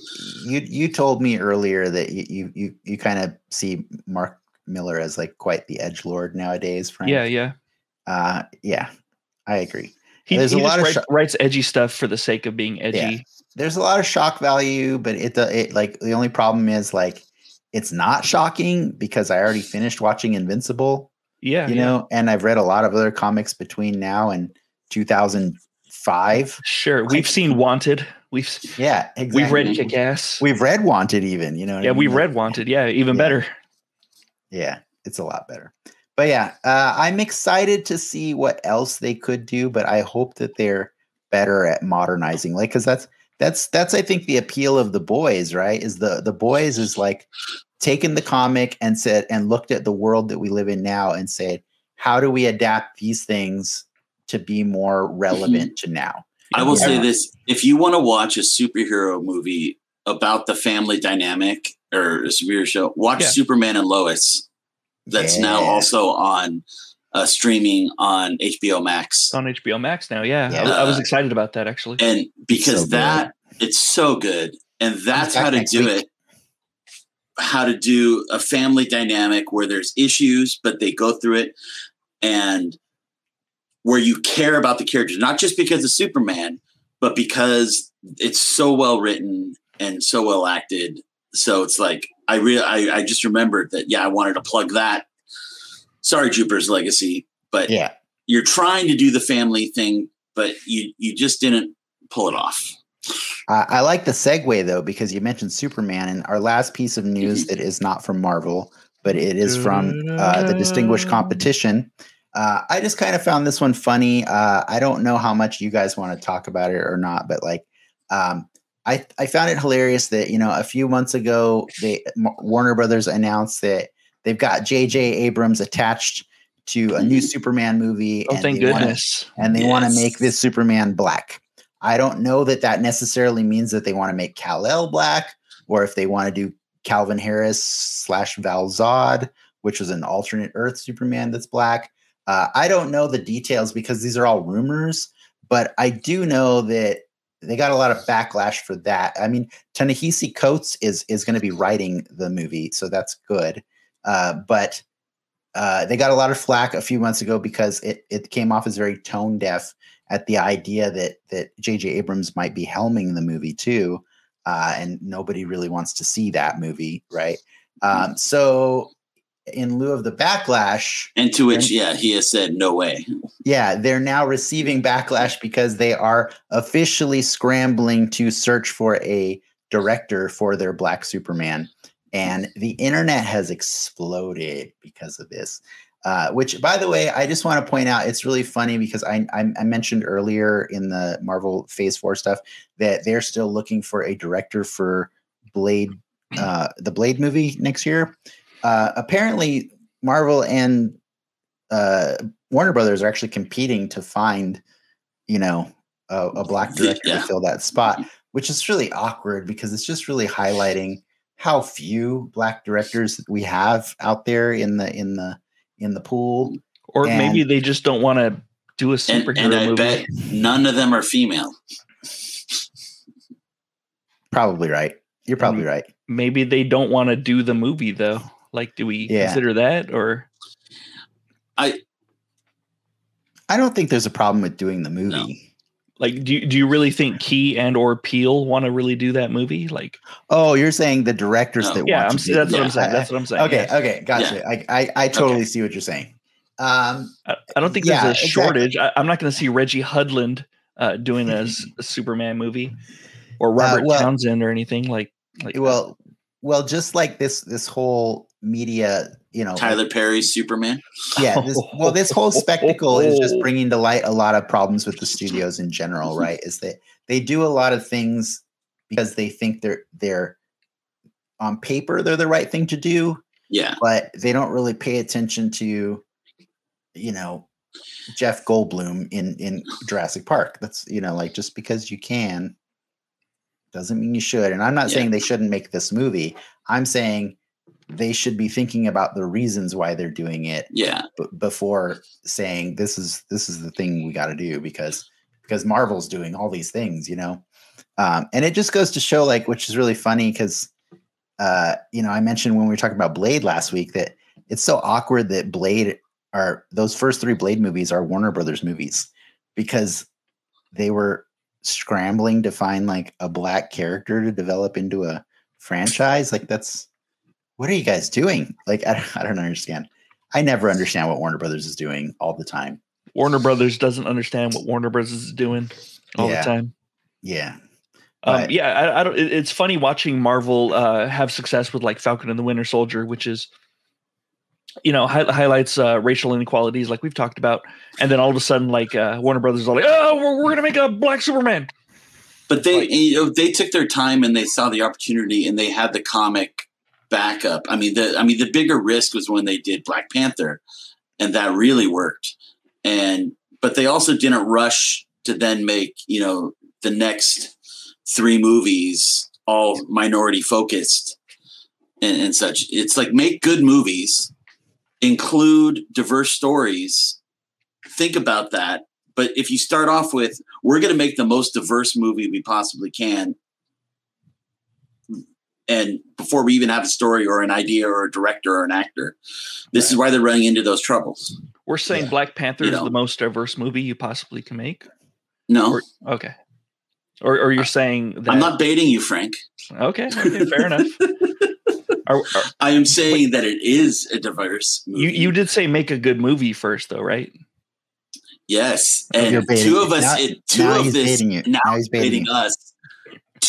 You you told me earlier that you you you, you kind of see Mark Millar as like quite the edge lord nowadays. Frank. Yeah, yeah. Uh, yeah. I agree. He, There's he a just lot of write- sho- writes edgy stuff for the sake of being edgy. Yeah. There's a lot of shock value, but it do- it like the only problem is like it's not shocking because I already finished watching Invincible. Yeah, you yeah. know, and I've read a lot of other comics between now and 2005. Sure. We've seen Wanted. We've Yeah, exactly. we've read Kick Ass. We've read Wanted, even. You know. what I Yeah, mean? we've read Wanted. Yeah, even Yeah. better. Yeah, it's a lot better. But yeah, uh, I'm excited to see what else they could do. But I hope that they're better at modernizing, like, because that's that's that's I think the appeal of the boys, right? Is the the boys is like taken the comic and said and looked at the world that we live in now and said, how do we adapt these things to be more mm-hmm. relevant to now? I will say this: if you want to watch a superhero movie about the family dynamic or a superhero show, watch Yeah. Superman and Lois. That's now also on uh, streaming on HBO Max, It's on HBO Max now. Yeah, Yeah. I, I was excited about that actually. and because So good. that it's so good, and that's how to do week. it. How to do a family dynamic where there's issues, but they go through it, and where you care about the characters, not just because of Superman, but because it's so well written and so well acted. So it's like I real I, I just remembered that yeah, I wanted to plug that. Sorry, Jupiter's Legacy, but Yeah, you're trying to do the family thing, but you you just didn't pull it off. I I like the segue though because you mentioned Superman, and our last piece of news that is not from Marvel, but it is from uh, the Distinguished Competition. Uh, I just kind of found this one funny. Uh, I don't know how much you guys want to talk about it or not, but like, um, I I found it hilarious that you know a few months ago they Warner Brothers announced that they've got J.J. Abrams attached to a new Mhm. Superman movie. oh, and thank they wanna- goodness. and they want to make this Superman black. I don't know that that necessarily means that they want to make Kal El black, or if they want to do Calvin Harris slash Val Zod, which was an alternate Earth Superman that's black. Uh, I don't know the details because these are all rumors, but I do know that they got a lot of backlash for that. I mean, Ta-Nehisi Coates is is going to be writing the movie, so that's good. Uh, but uh, they got a lot of flack a few months ago because it it came off as very tone deaf at the idea that that J.J. Abrams might be helming the movie too, uh, and nobody really wants to see that movie, right? Um, so, in lieu of the backlash, And to which, yeah, he has said no way. yeah, they're now receiving backlash because they are officially scrambling to search for a director for their Black Superman. And the internet has exploded because of this. Uh, which, by the way, I just want to point out it's really funny because I, I, I mentioned earlier in the Marvel Phase 4 stuff that they're still looking for a director for Blade, uh, the Blade movie next year. Uh, apparently, Marvel and uh, Warner Brothers are actually competing to find, you know, a, a black director Yeah. to fill that spot, which is really awkward because it's just really highlighting how few black directors we have out there in the in the in the pool. Or maybe they just don't want to do a And, superhero and I movie. bet none of them are female. Probably right. You're probably right. Maybe they don't want to do the movie though. Like, do we Yeah. consider that or? I I don't think there's a problem with doing the movie. No. Like, do you, do you really think Key and or Peel want to really do that movie? Like, Oh, you're saying the directors No. that yeah, want I'm, to do that's it. what I'm saying. That's what I'm saying. Okay, yeah. okay, gotcha. I, I I totally see what you're saying. Um, I, I don't think Yeah, there's a exactly. shortage. I, I'm not going to see Reggie Hudlin uh, doing a Superman movie or Robert Uh, well- Townsend or anything like. like that. well, well, just like this this whole media, you know, Tyler Perry Superman. yeah this, well this whole spectacle is just bringing to light a lot of problems with the studios in general right is that they do a lot of things because they think they're they're on paper they're the right thing to do Yeah, but they don't really pay attention to you know jeff goldblum in in jurassic park that's you know like just because you can doesn't mean you should and i'm not Yeah. saying they shouldn't make this movie i'm saying they should be thinking about the reasons why they're doing it yeah, b- before saying this is this is the thing we got to do because because Marvel's doing all these things, you know. Um, and it just goes to show, like, which is really funny because, uh, you know, I mentioned when we were talking about Blade last week that it's so awkward that Blade are those first three Blade movies are Warner Brothers movies because they were scrambling to find like a black character to develop into a franchise. Like, that's what are you guys doing? Like, I, I don't understand. I never understand what Warner Brothers is doing all the time. Warner Brothers doesn't understand what Warner Brothers is doing all Yeah. the time. Yeah. Um, But- yeah, I, I don't. it- It's funny watching Marvel uh, have success with like Falcon and the Winter Soldier, which is, you know, hi- highlights uh, racial inequalities, like we've talked about, and then all of a sudden, like uh, Warner Brothers is all like, "Oh, we're, we're gonna make a black Superman." but they Like- you know they took their time and they saw the opportunity and they had the comic backup. I mean the I mean the bigger risk was when they did Black Panther, and that really worked. And but they also didn't rush to then make you know the next three movies all minority focused and, and such. It's like make good movies, include diverse stories. Think about that. But if you start off with, we're going to make the most diverse movie we possibly can, and before we even have a story or an idea or a director or an actor, this is why they're running into those troubles. We're saying Yeah. Black Panther You is know. the most diverse movie you possibly can make. No, Or, okay, or, or you're saying that? I'm not baiting you, Frank. Okay, okay, fair enough. Are, are- I am saying that it is a diverse movie. you you did say make a good movie first, though, right? Yes, and you're two of us, Now- it, two now of he's this, baiting you. now Now he's baiting baiting us.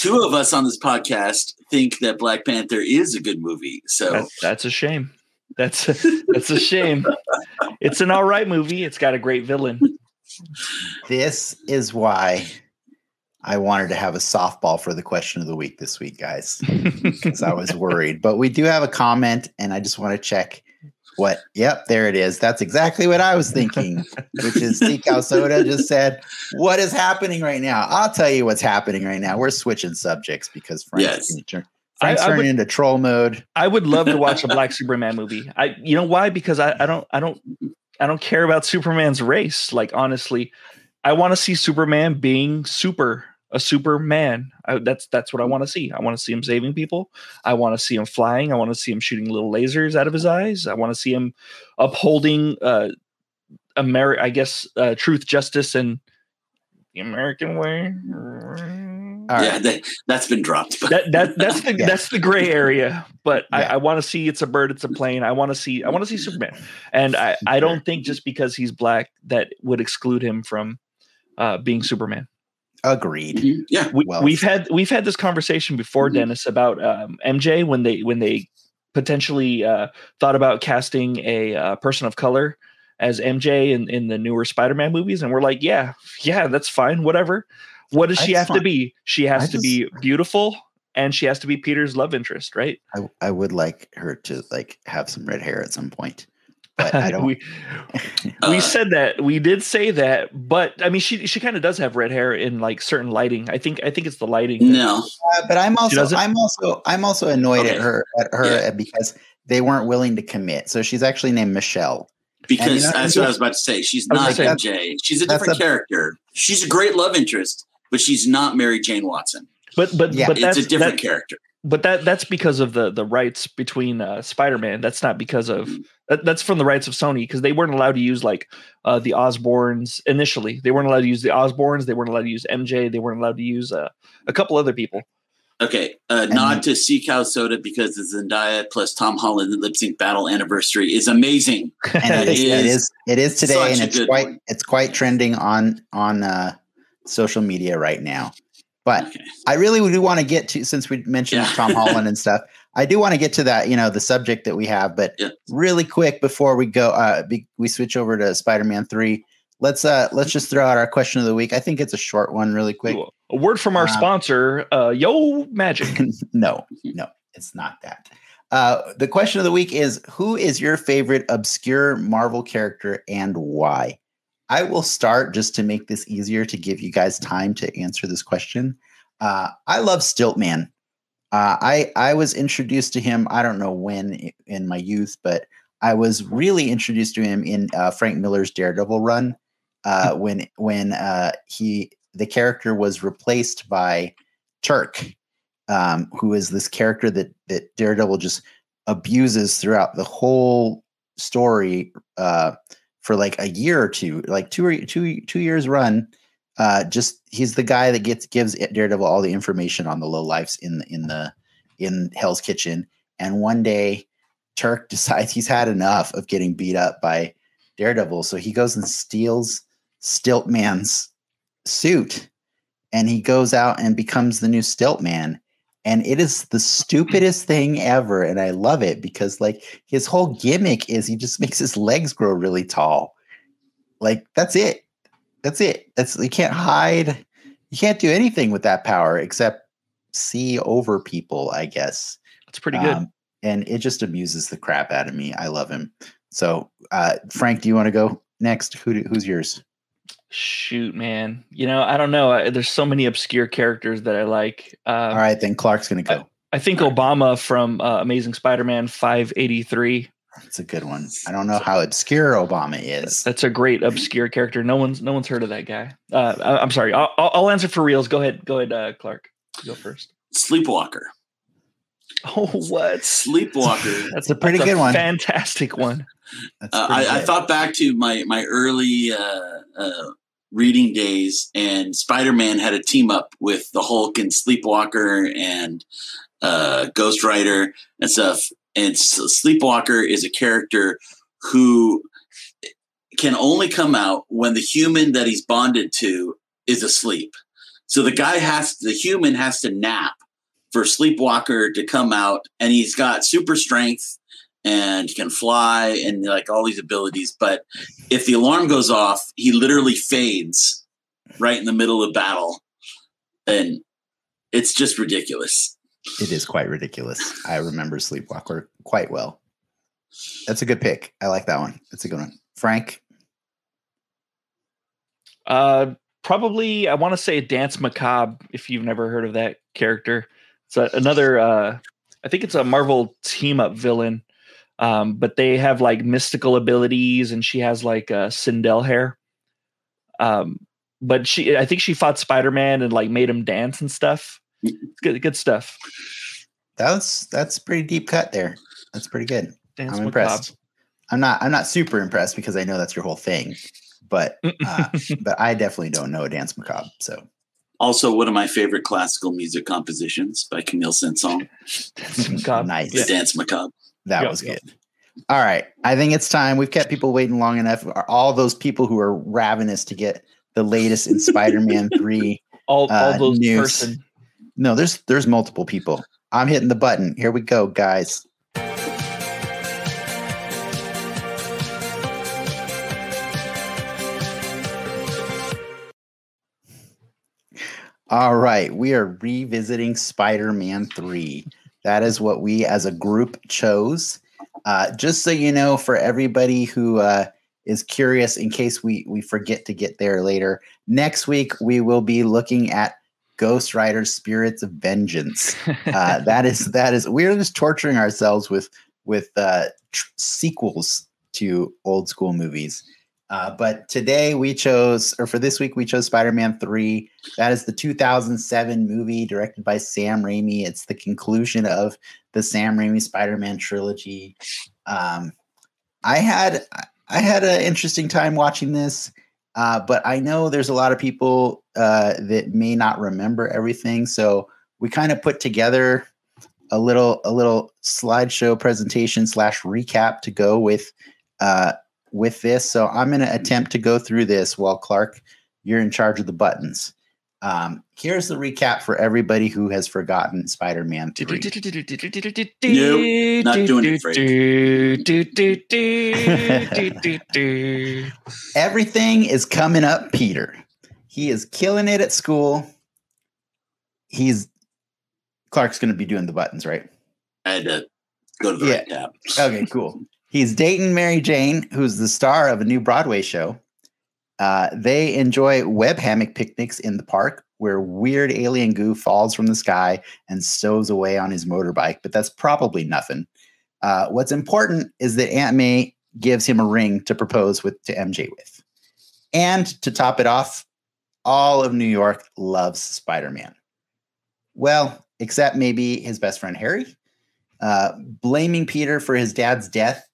Two of us on this podcast think that Black Panther is a good movie. So That, that's a shame. That's that's a shame. It's an all right movie. It's got a great villain. This is why I wanted to have a softball for the question of the week this week, guys, because I was worried. But we do have a comment, and I just want to check what. Yep, there it is. That's exactly what I was thinking, which is Steve Soda just said, What is happening right now? I'll tell you what's happening right now. We're switching subjects because Frank's, Yes. turn- Frank's I would- turning into troll mode. I would love to watch a Black Superman movie. I you know why? Because I, I don't I don't I don't care about Superman's race. Like honestly, I want to see Superman being super a Superman. I, that's that's what I want to see. I want to see him saving people. I want to see him flying. I want to see him shooting little lasers out of his eyes. I want to see him upholding uh Ameri- I guess uh, truth, justice, and the American way. All yeah, right. that, that's been dropped. But that that that's the Yeah. that's the gray area. But I, I want to see it's a bird, it's a plane. I want to see I want to see Superman, and I I don't think just because he's black that would exclude him from uh, being Superman. Agreed. Mhm. yeah, We, Well- we've had we've had this conversation before, Mhm. Dennis, about um, MJ when they when they potentially uh, thought about casting a uh, person of color as MJ in, in the newer Spider-Man movies, and we're like, yeah, yeah, that's fine, whatever. What does she have to be? She has I to be beautiful, and she has to be Peter's love interest, right? I, I would like her to like have some red hair at some point, but I don't. we we Uh, said that we did say that, but I mean, she she kind of does have red hair in like certain lighting. I think I think it's the lighting. no, Uh, but I'm also? I'm also I'm also annoyed Okay. at her at her Yeah. because they weren't willing to commit. So she's actually named Michelle. because know, that's what I was about to say. She's not gonna MJ. She's a different a- character. She's a great love interest, but she's not Mary Jane Watson. But but Yeah, but it's that's a different that- character. But that that's because of the the rights between uh, Spider-Man. That's not because of Mm-hmm. that, that's from the rights of Sony because they weren't allowed to use like uh, the Osborns initially. They weren't allowed to use the Osborns. They weren't allowed to use MJ. They weren't allowed to use uh, a couple other people. Okay, uh, And nod to Sea Cow Soda because the Zendaya plus Tom Holland lip sync battle anniversary is amazing. and it is, it is is it is today and it's quite one. it's quite trending on on uh social media right now but Okay. i really do want to get to since we mentioned Yeah. tom holland and stuff i do want to get to that you know the subject that we have but Yeah. really quick before we go uh be, we switch over to spider-man 3 let's uh let's just throw out our question of the week i think it's a short one really quick Cool. A word from our Uh, sponsor, uh, Yo Magic. no, no, it's not that. Uh, the question of the week is Who is your favorite obscure Marvel character and why? I will start just to make this easier to give you guys time to answer this question. Uh, I love Stiltman. Uh, I I was introduced to him. I don't know when in my youth, but I was really introduced to him in uh, Frank Miller's Daredevil run uh, when when uh, he the character was replaced by Turk, um, who is this character that that Daredevil just abuses throughout the whole story uh, for like a year or two, like two or two two years run. Uh, just he's the guy that gets gives Daredevil all the information on the low lives in the in the in Hell's Kitchen. And one day, Turk decides he's had enough of getting beat up by Daredevil, so he goes and steals Stiltman's suit, and he goes out and becomes the new Stiltman. And it is the stupidest thing ever, and I love it because like his whole gimmick is he just makes his legs grow really tall. Like that's it. That's it. That's you can't hide. You can't do anything with that power except see over people, I guess. It's pretty good. Um, and it just amuses the crap out of me. I love him. So, uh, Frank, do you want to go next? Who do, who's yours? Shoot, man. You know, I don't know. I, there's so many obscure characters that I like. Uh, All right, then Clark's going to go. I think Obama from uh, Amazing Spider-Man 583. That's a good one. I don't know how obscure Obama is. That's a great obscure character. No one's no one's heard of that guy. Uh, I, I'm sorry. I'll, I'll I'll answer for reals. Go ahead. Go ahead, uh, Clark. Go first. Sleepwalker. Oh, what? Sleepwalker. That's a pretty that's good one. Fantastic one. That's Uh, pretty I, I thought back to my my early uh, uh, reading days, and Spider Man had a team up with the Hulk and Sleepwalker and uh, Ghost Rider and stuff. And S- Sleepwalker is a character who can only come out when the human that he's bonded to is asleep. So the guy has the human has to nap for Sleepwalker to come out, and he's got super strength and can fly and like all these abilities. But if the alarm goes off, he literally fades right in the middle of battle. And it's just ridiculous. it is quite ridiculous. I remember Sleepwalker quite well. That's a good pick. I like that one. That's a good one. Frank, Uh, probably I want to say Danse Macabre. If you've never heard of that character, it's a, another. Uh, I think it's a Marvel team up villain. Um, but they have like mystical abilities, and she has like uh, Sindel hair. Um, but she, I think she fought Spider Man and like made him dance and stuff. It's good, good stuff. that's that's pretty deep cut there. That's pretty good. Dance I'm Macabre. impressed. I'm not. I'm not super impressed because I know that's your whole thing, but uh, but I definitely don't know a danse macabre. So Also, one of my favorite classical music compositions by Camille Saint-Saëns, Danse Macabre. nice. The Danse Macabre. That Yep, was yep. good. All right. I think it's time. We've kept people waiting long enough. All those people who are ravenous to get the latest in Spider-Man 3. All, all Uh, those news. person. No, there's there's multiple people. I'm hitting the button. Here we go, guys. All right, we are revisiting Spider-Man 3. That is what we as a group chose. Uh, just so you know, for everybody who uh, is curious, in case we we forget to get there later, next week we will be looking at Ghost Rider: Spirits of Vengeance. Uh, that is that is we're just torturing ourselves with with uh, tr- sequels to old school movies. Uh, but today we chose, or for this week, we chose Spider Man 3. That is the 2007 movie directed by Sam Raimi. It's the conclusion of the Sam Raimi Spider Man trilogy. Um, I had I had an interesting time watching this, uh, but I know there's a lot of people uh, that may not remember everything. So we kind of put together a little a little slideshow presentation slash recap to go with uh, with this. So I'm going to attempt to go through this while Clark, you're in charge of the buttons. Um, here's the recap for everybody who has forgotten Spider-Man 3. Nope, not doing it, Everything is coming up Peter. He is killing it at school. He's Clark's going to be doing the buttons, right? I had to go to the Yeah. right tab. Okay, cool. He's dating Mary Jane, who's the star of a new Broadway show. Uh, they enjoy web hammock picnics in the park where weird alien goo falls from the sky and stows away on his motorbike, but that's probably nothing. Uh, what's important is that Aunt May gives him a ring to propose with to MJ with. And to top it off, all of New York loves Spider Man. Well, except maybe his best friend Harry. Uh, blaming Peter for his dad's death,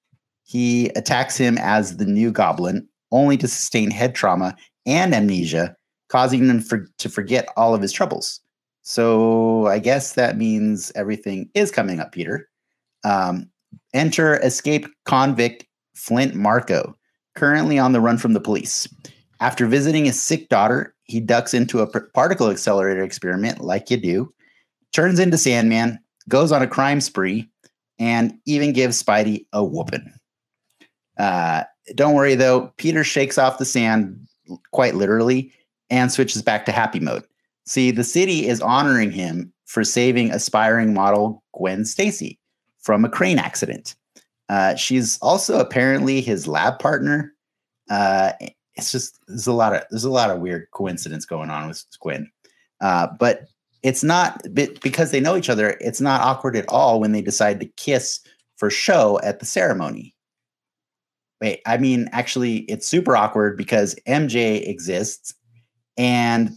he attacks him as the new goblin, only to sustain head trauma and amnesia, causing him for, to forget all of his troubles. So I guess that means everything is coming up, Peter. Um, enter escaped convict Flint Marko, currently on the run from the police. After visiting his sick daughter, he ducks into a particle accelerator experiment, like you do, turns into Sandman, goes on a crime spree, and even gives Spidey a whooping. Uh, don't worry though, Peter shakes off the sand quite literally and switches back to happy mode. See, the city is honoring him for saving aspiring model Gwen Stacy from a crane accident. Uh, she's also apparently his lab partner. Uh, it's just there's a lot of there's a lot of weird coincidence going on with Gwen, uh, but it's not because they know each other. It's not awkward at all when they decide to kiss for show at the ceremony. Wait, I mean, actually, it's super awkward because MJ exists and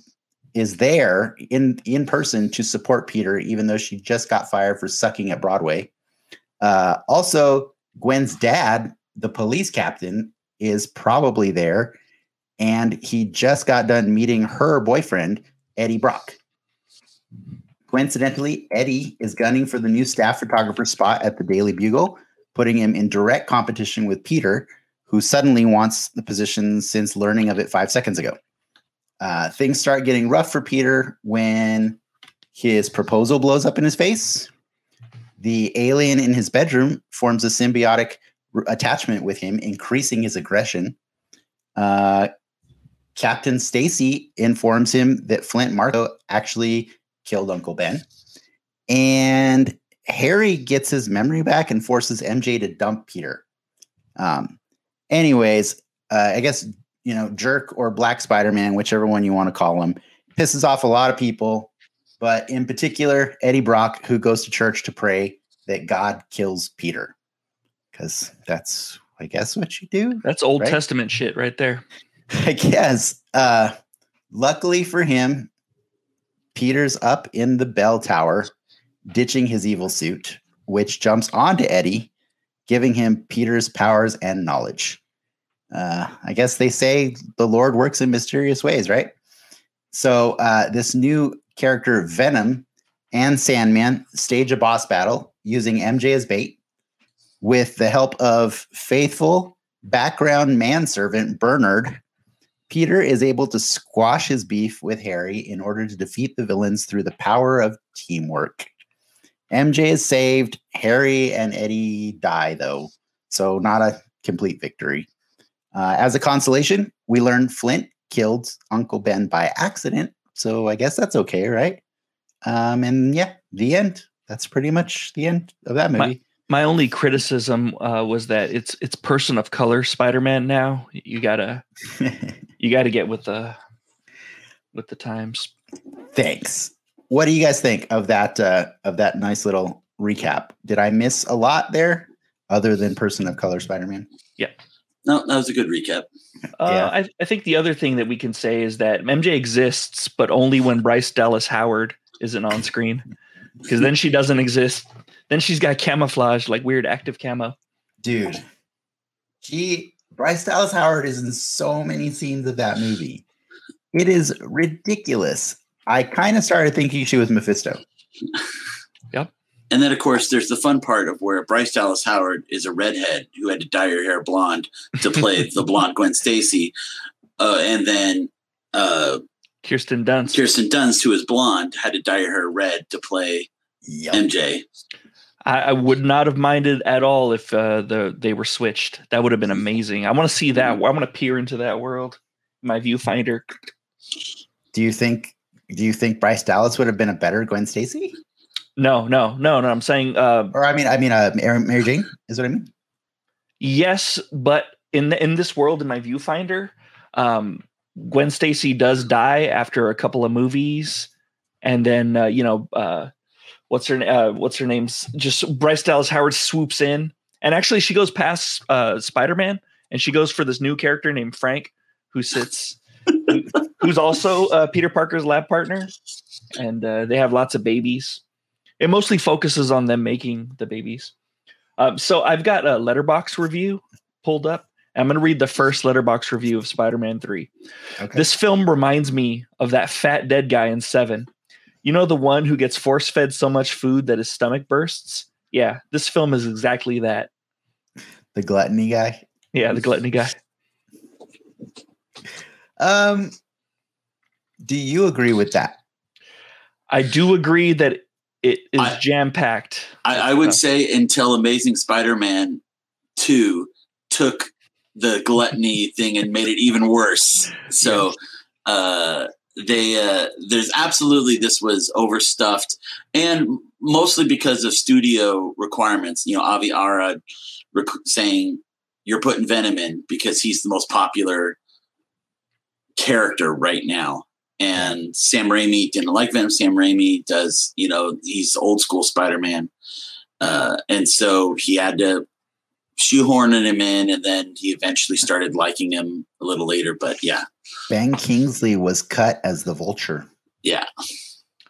is there in in person to support Peter, even though she just got fired for sucking at Broadway. Uh, also, Gwen's dad, the police captain, is probably there, and he just got done meeting her boyfriend, Eddie Brock. Coincidentally, Eddie is gunning for the new staff photographer spot at the Daily Bugle, putting him in direct competition with Peter, who suddenly wants the position since learning of it five seconds ago. Uh, things start getting rough for Peter when his proposal blows up in his face. The alien in his bedroom forms a symbiotic r- attachment with him, increasing his aggression. Uh, Captain Stacy informs him that Flint Marko actually killed Uncle Ben. And Harry gets his memory back and forces MJ to dump Peter. Um, anyways, uh, I guess, you know, Jerk or Black Spider Man, whichever one you want to call him, pisses off a lot of people, but in particular, Eddie Brock, who goes to church to pray that God kills Peter. Because that's, I guess, what you do. That's Old Right? Testament shit right there. I guess. Uh, luckily for him, Peter's up in the bell tower, ditching his evil suit, which jumps onto Eddie, giving him Peter's powers and knowledge. Uh, I guess they say the Lord works in mysterious ways, right? So uh, this new character, Venom and Sandman, stage a boss battle using MJ as bait with the help of faithful background manservant Bernard. Peter is able to squash his beef with Harry in order to defeat the villains through the power of teamwork. MJ is saved. Harry and Eddie die, though, so not a complete victory. Uh, as a consolation, we learn Flint killed Uncle Ben by accident, so I guess that's okay, right? Um, and yeah, the end. That's pretty much the end of that movie. My only criticism uh, was that it's it's person of color Spider-Man now. You gotta you gotta get with the with the times. Thanks. What do you guys think of that uh, of that nice little recap? Did I miss a lot there, other than person of color Spider Man? Yeah, no, that was a good recap. Uh, Yeah. I, I think the other thing that we can say is that MJ exists, but only when Bryce Dallas Howard isn't on screen, because then she doesn't exist. Then she's got camouflage, like weird active camo. dude. She Bryce Dallas Howard is in so many scenes of that movie. It is ridiculous. I kind of started thinking she was Mephisto. Yep. And then, of course, there's the fun part of where Bryce Dallas Howard is a redhead who had to dye her hair blonde to play the blonde Gwen Stacy, uh, and then uh, Kirsten Dunst. Kirsten Dunst, who is blonde, had to dye her hair red to play Yep. MJ. I, I would not have minded at all if uh, the they were switched. That would have been amazing. I want to see that. I want to peer into that world. My viewfinder. Do you think? Do you think Bryce Dallas would have been a better Gwen Stacy? No, no, no, no. I'm saying uh, Or I mean, I mean, uh, Mary Mary Jane is what I mean. yes, but in the, in this world, in my viewfinder, um, Gwen Stacy does die after a couple of movies, and then uh, you know uh, what's her uh, what's her name's just Bryce Dallas Howard swoops in, and actually she goes past uh, Spider Man, and she goes for this new character named Frank, who sits, who's also uh, Peter Parker's lab partner, and uh, they have lots of babies. It mostly focuses on them making the babies. Um, so I've got a Letterboxd review pulled up. I'm going to read the first Letterboxd review of Spider-Man 3. Okay. This film reminds me of that fat dead guy in 7. You know the one who gets force-fed so much food that his stomach bursts? Yeah, this film is exactly that. the gluttony guy. Yeah, the gluttony guy. Um, do you agree with that? I do agree that it is jam-packed. I, I would say until Amazing Spider-Man two took the gluttony thing and made it even worse. So uh, they uh, there's absolutely this was overstuffed, and mostly because of studio requirements. You know, Avi Arad rec- saying you're putting Venom in because he's the most popular character right now. And Sam Raimi didn't like Venom. Sam Raimi does, you know, he's old school Spider Man. Uh, and so he had to shoehorn him in, and then he eventually started liking him a little later. But yeah, Ben Kingsley was cut as the Vulture. yeah,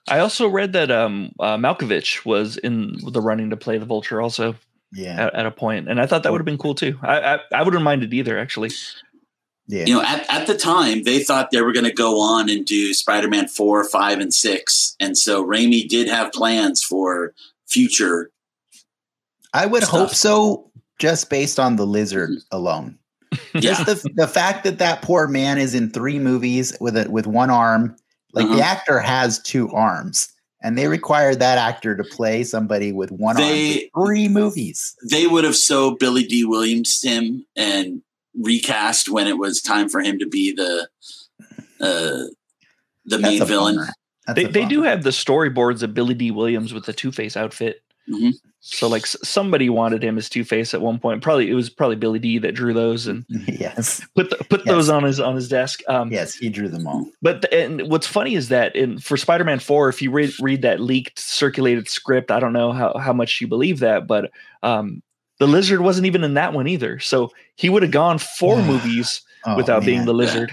I also read that um, uh, Malkovich was in the running to play the Vulture also Yeah, at, at a point, and I thought that would have been cool too. I, I I wouldn't mind it either, actually. Yeah. you know, at, at the time they thought they were going to go on and do Spider-Man four, five, and six, and so Raimi did have plans for future. I would stuff. hope so, just based on the lizard alone. Yeah, Just the the fact that that poor man is in three movies with a with one arm, like the Uh-huh. actor has two arms, and they required that actor to play somebody with one They- arm three movies. they would have so Billy Dee Williams him and recast when it was time for him to be the uh, the That's main a villain. That's They a they do have the storyboards of Billy Dee Williams with the Two Face outfit. Mhm. So like somebody wanted him as Two Face at one point. Probably it was probably Billy Dee that drew those and yes, put the, put Yes. those on his on his desk. Um, yes, he drew them all. But the, and what's funny is that in for Spider-Man 4, if you read read that leaked circulated script, I don't know how, how much you believe that, but um, the lizard wasn't even in that one either. So he would have gone four movies Oh, without being the lizard.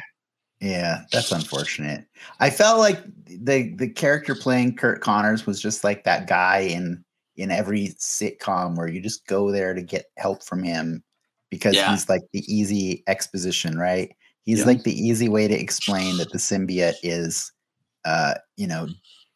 Yeah, that's unfortunate. I felt like the the character playing Curt Connors was just like that guy in in every sitcom where you just go there to get help from him because Yeah. he's like the easy exposition, right? He's Yeah. like the easy way to explain that the symbiote is uh, you know,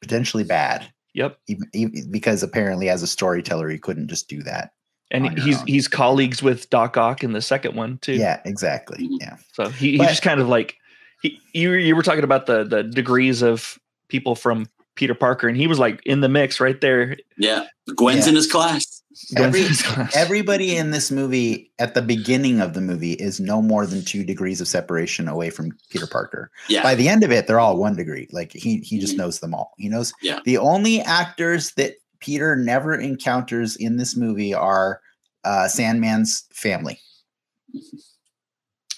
potentially bad. Yep. Even, even because apparently as a storyteller he couldn't just do that. And he's own. he's colleagues with Doc Ock in the second one too. Yeah, exactly. Mhm. Yeah. So he, he But- just kind of like he you you were talking about the the degrees of people from Peter Parker, and he was like in the mix right there. Yeah, Gwen's Yeah. in his class. Every- through his class. Everybody in this movie at the beginning of the movie is no more than two degrees of separation away from Peter Parker. Yeah, By the end of it, they're all one degree. Like he he just Mhm. knows them all. He knows Yeah. the only actors that Peter never encounters in this movie are uh, Sandman's family.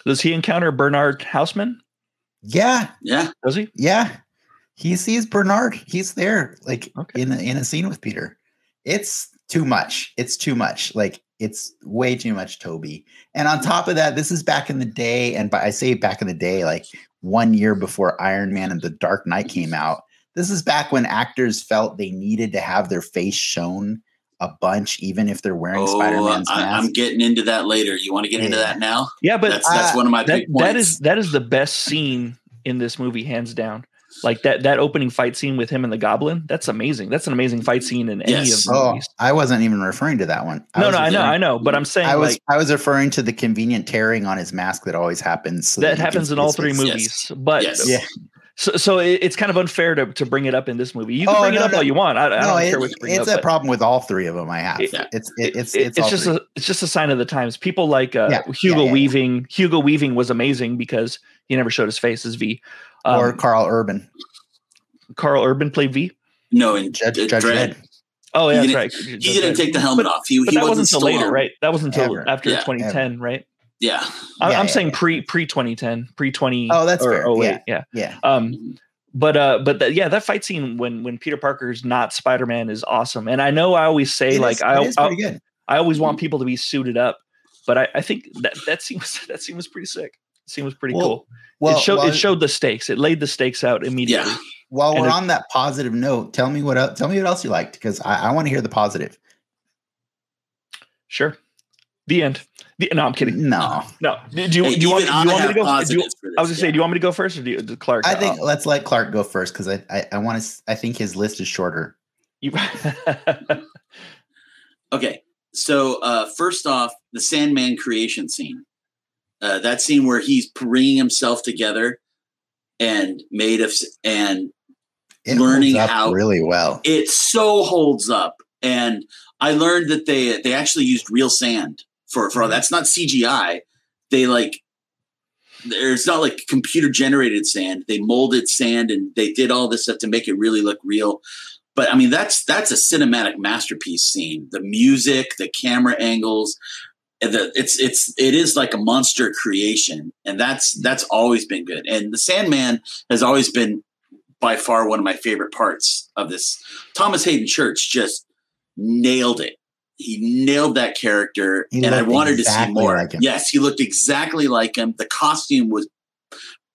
Does he encounter Bernard Houseman? Yeah, yeah. Does he? yeah. He sees Bernard. He's there, like Okay. in a, in a scene with Peter. It's too much. It's too much. Like it's way too much Tobey. And on top of that, this is back in the day, and by, I say back in the day, like one year before Iron Man and The Dark Knight came out. This is back when actors felt they needed to have their face shown a bunch, even if they're wearing Oh, Spider-Man's I, mask. I'm getting into that later. You want to get into that now? Yeah, but That's that's uh, one of my that, big points. that is that is the best scene in this movie, hands down. Like that that opening fight scene with him and the Goblin. That's amazing. That's an amazing fight scene in any of the oh, movies. I wasn't even referring to that one. No, no, I know, I know, but I'm saying I was like I was referring to the convenient tearing on his mask that always happens. so that you can happens in all three face. movies. But Yes. Yeah. So, so it- it's kind of unfair to, to bring it up in this movie. You can Oh, bring it up no. all you want. I, I don't it- care what you bring it's up. a problem with all three of them. I have. It- it's it, it's it- it's, all just three. a it's just a sign of the times. People like uh, Yeah, Hugo yeah, yeah. Weaving. Hugo Weaving was amazing because he never showed his face as V. Um, or Karl Urban, Karl Urban played V. no, in Judge, Judge Dredd. Dredd. Oh yeah, He that's didn't- right. He didn't take the helmet off. He, But he that wasn't wasn't until later, right? That wasn't until Ever. after Yeah, 2010, right? Yeah, I'm, Yeah, I'm yeah, saying yeah. pre pre 2010, pre 20. Oh, that's fair. Oh Yeah. yeah. Yeah, Um, but uh, but that yeah, that fight scene when when Peter Parker's not Spider Man is awesome. And I know I always say It like is- I it is I, good. I always want people to be suited up, but I, I think that that scene was that scene was pretty sick. It scene was pretty Well, cool. Well, it showed while, it showed the stakes. It laid the stakes out immediately. yeah. while and we're it- on that positive note, tell me what else, tell me what else you liked because I, I want to hear the positive. Sure. The end. The, no, I'm kidding. No, No. Do, do you, Hey, do you want, do you want me to go? Do you, I was gonna this, say, do you want me to go first or do you, Clark? I think um, let's let Clark go first because I I, I want to. I think his list is shorter. you, Okay, so uh, first off, the Sandman creation scene. Uh, that scene where he's bringing himself together and made of, and It Learning holds up how- really well. it so holds up. And I learned that they they actually used real sand for for that's not CGI. They like there's not like computer generated sand. They molded sand and they did all this stuff to make it really look real. But I mean that's that's a cinematic masterpiece scene. The music, the camera angles, the it's it's it is like a monster creation. And that's that's always been good. And the Sandman has always been by far one of my favorite parts of this. Thomas Haden Church just nailed it. He nailed that character, He and I wanted to see more. like. Yes, he looked exactly like him. The costume was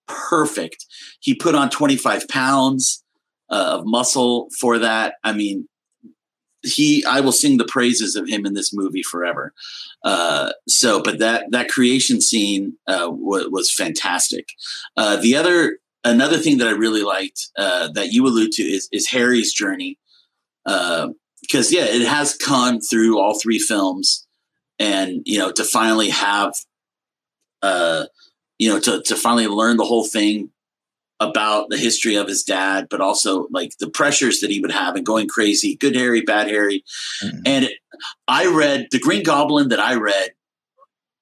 perfect. He put on 25 pounds uh, of muscle for that. I mean, he I will sing the praises of him in this movie forever. Uh, so, but that that creation scene uh, w- was fantastic. Uh, the other another thing that I really liked uh, that you allude to is is Harry's journey. Because yeah, it has come through all three films, and you know to finally have, uh, you know to to finally learn the whole thing about the history of his dad, but also like the pressures that he would have and going crazy, good Harry, bad Harry. Mhm. And it, I read the Green Goblin that I read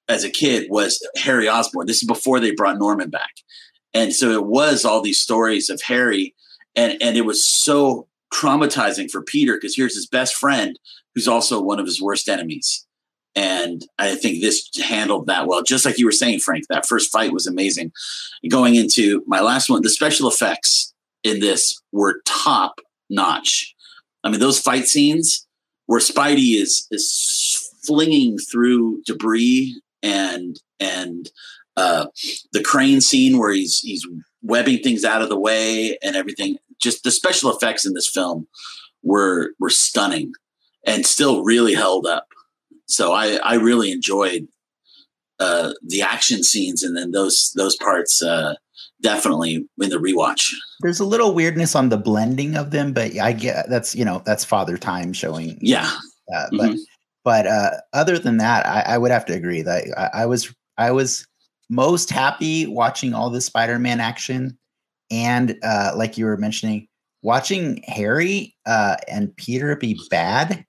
as a kid was Harry Osborn. This is before they brought Norman back. And so it was all these stories of Harry and and it was so traumatizing for Peter because here's his best friend who's also one of his worst enemies. And I think this handled that well. Just like you were saying, Frank, that first fight was amazing. Going into my last one, the special effects in this were top notch. I mean, those fight scenes where Spidey is is flinging through debris and and uh, the crane scene where he's he's webbing things out of the way and everything. Just the special effects in this film were were stunning and still really held up. So I I really enjoyed uh, the action scenes and then those those parts uh, definitely in the rewatch. There's a little weirdness on the blending of them, but I get that's you know that's father time showing. Yeah, Uh, but Mhm. but uh, other than that, I, I would have to agree that I, I was I was most happy watching all the Spider-Man action, and uh, like you were mentioning, watching Harry uh, and Peter be bad.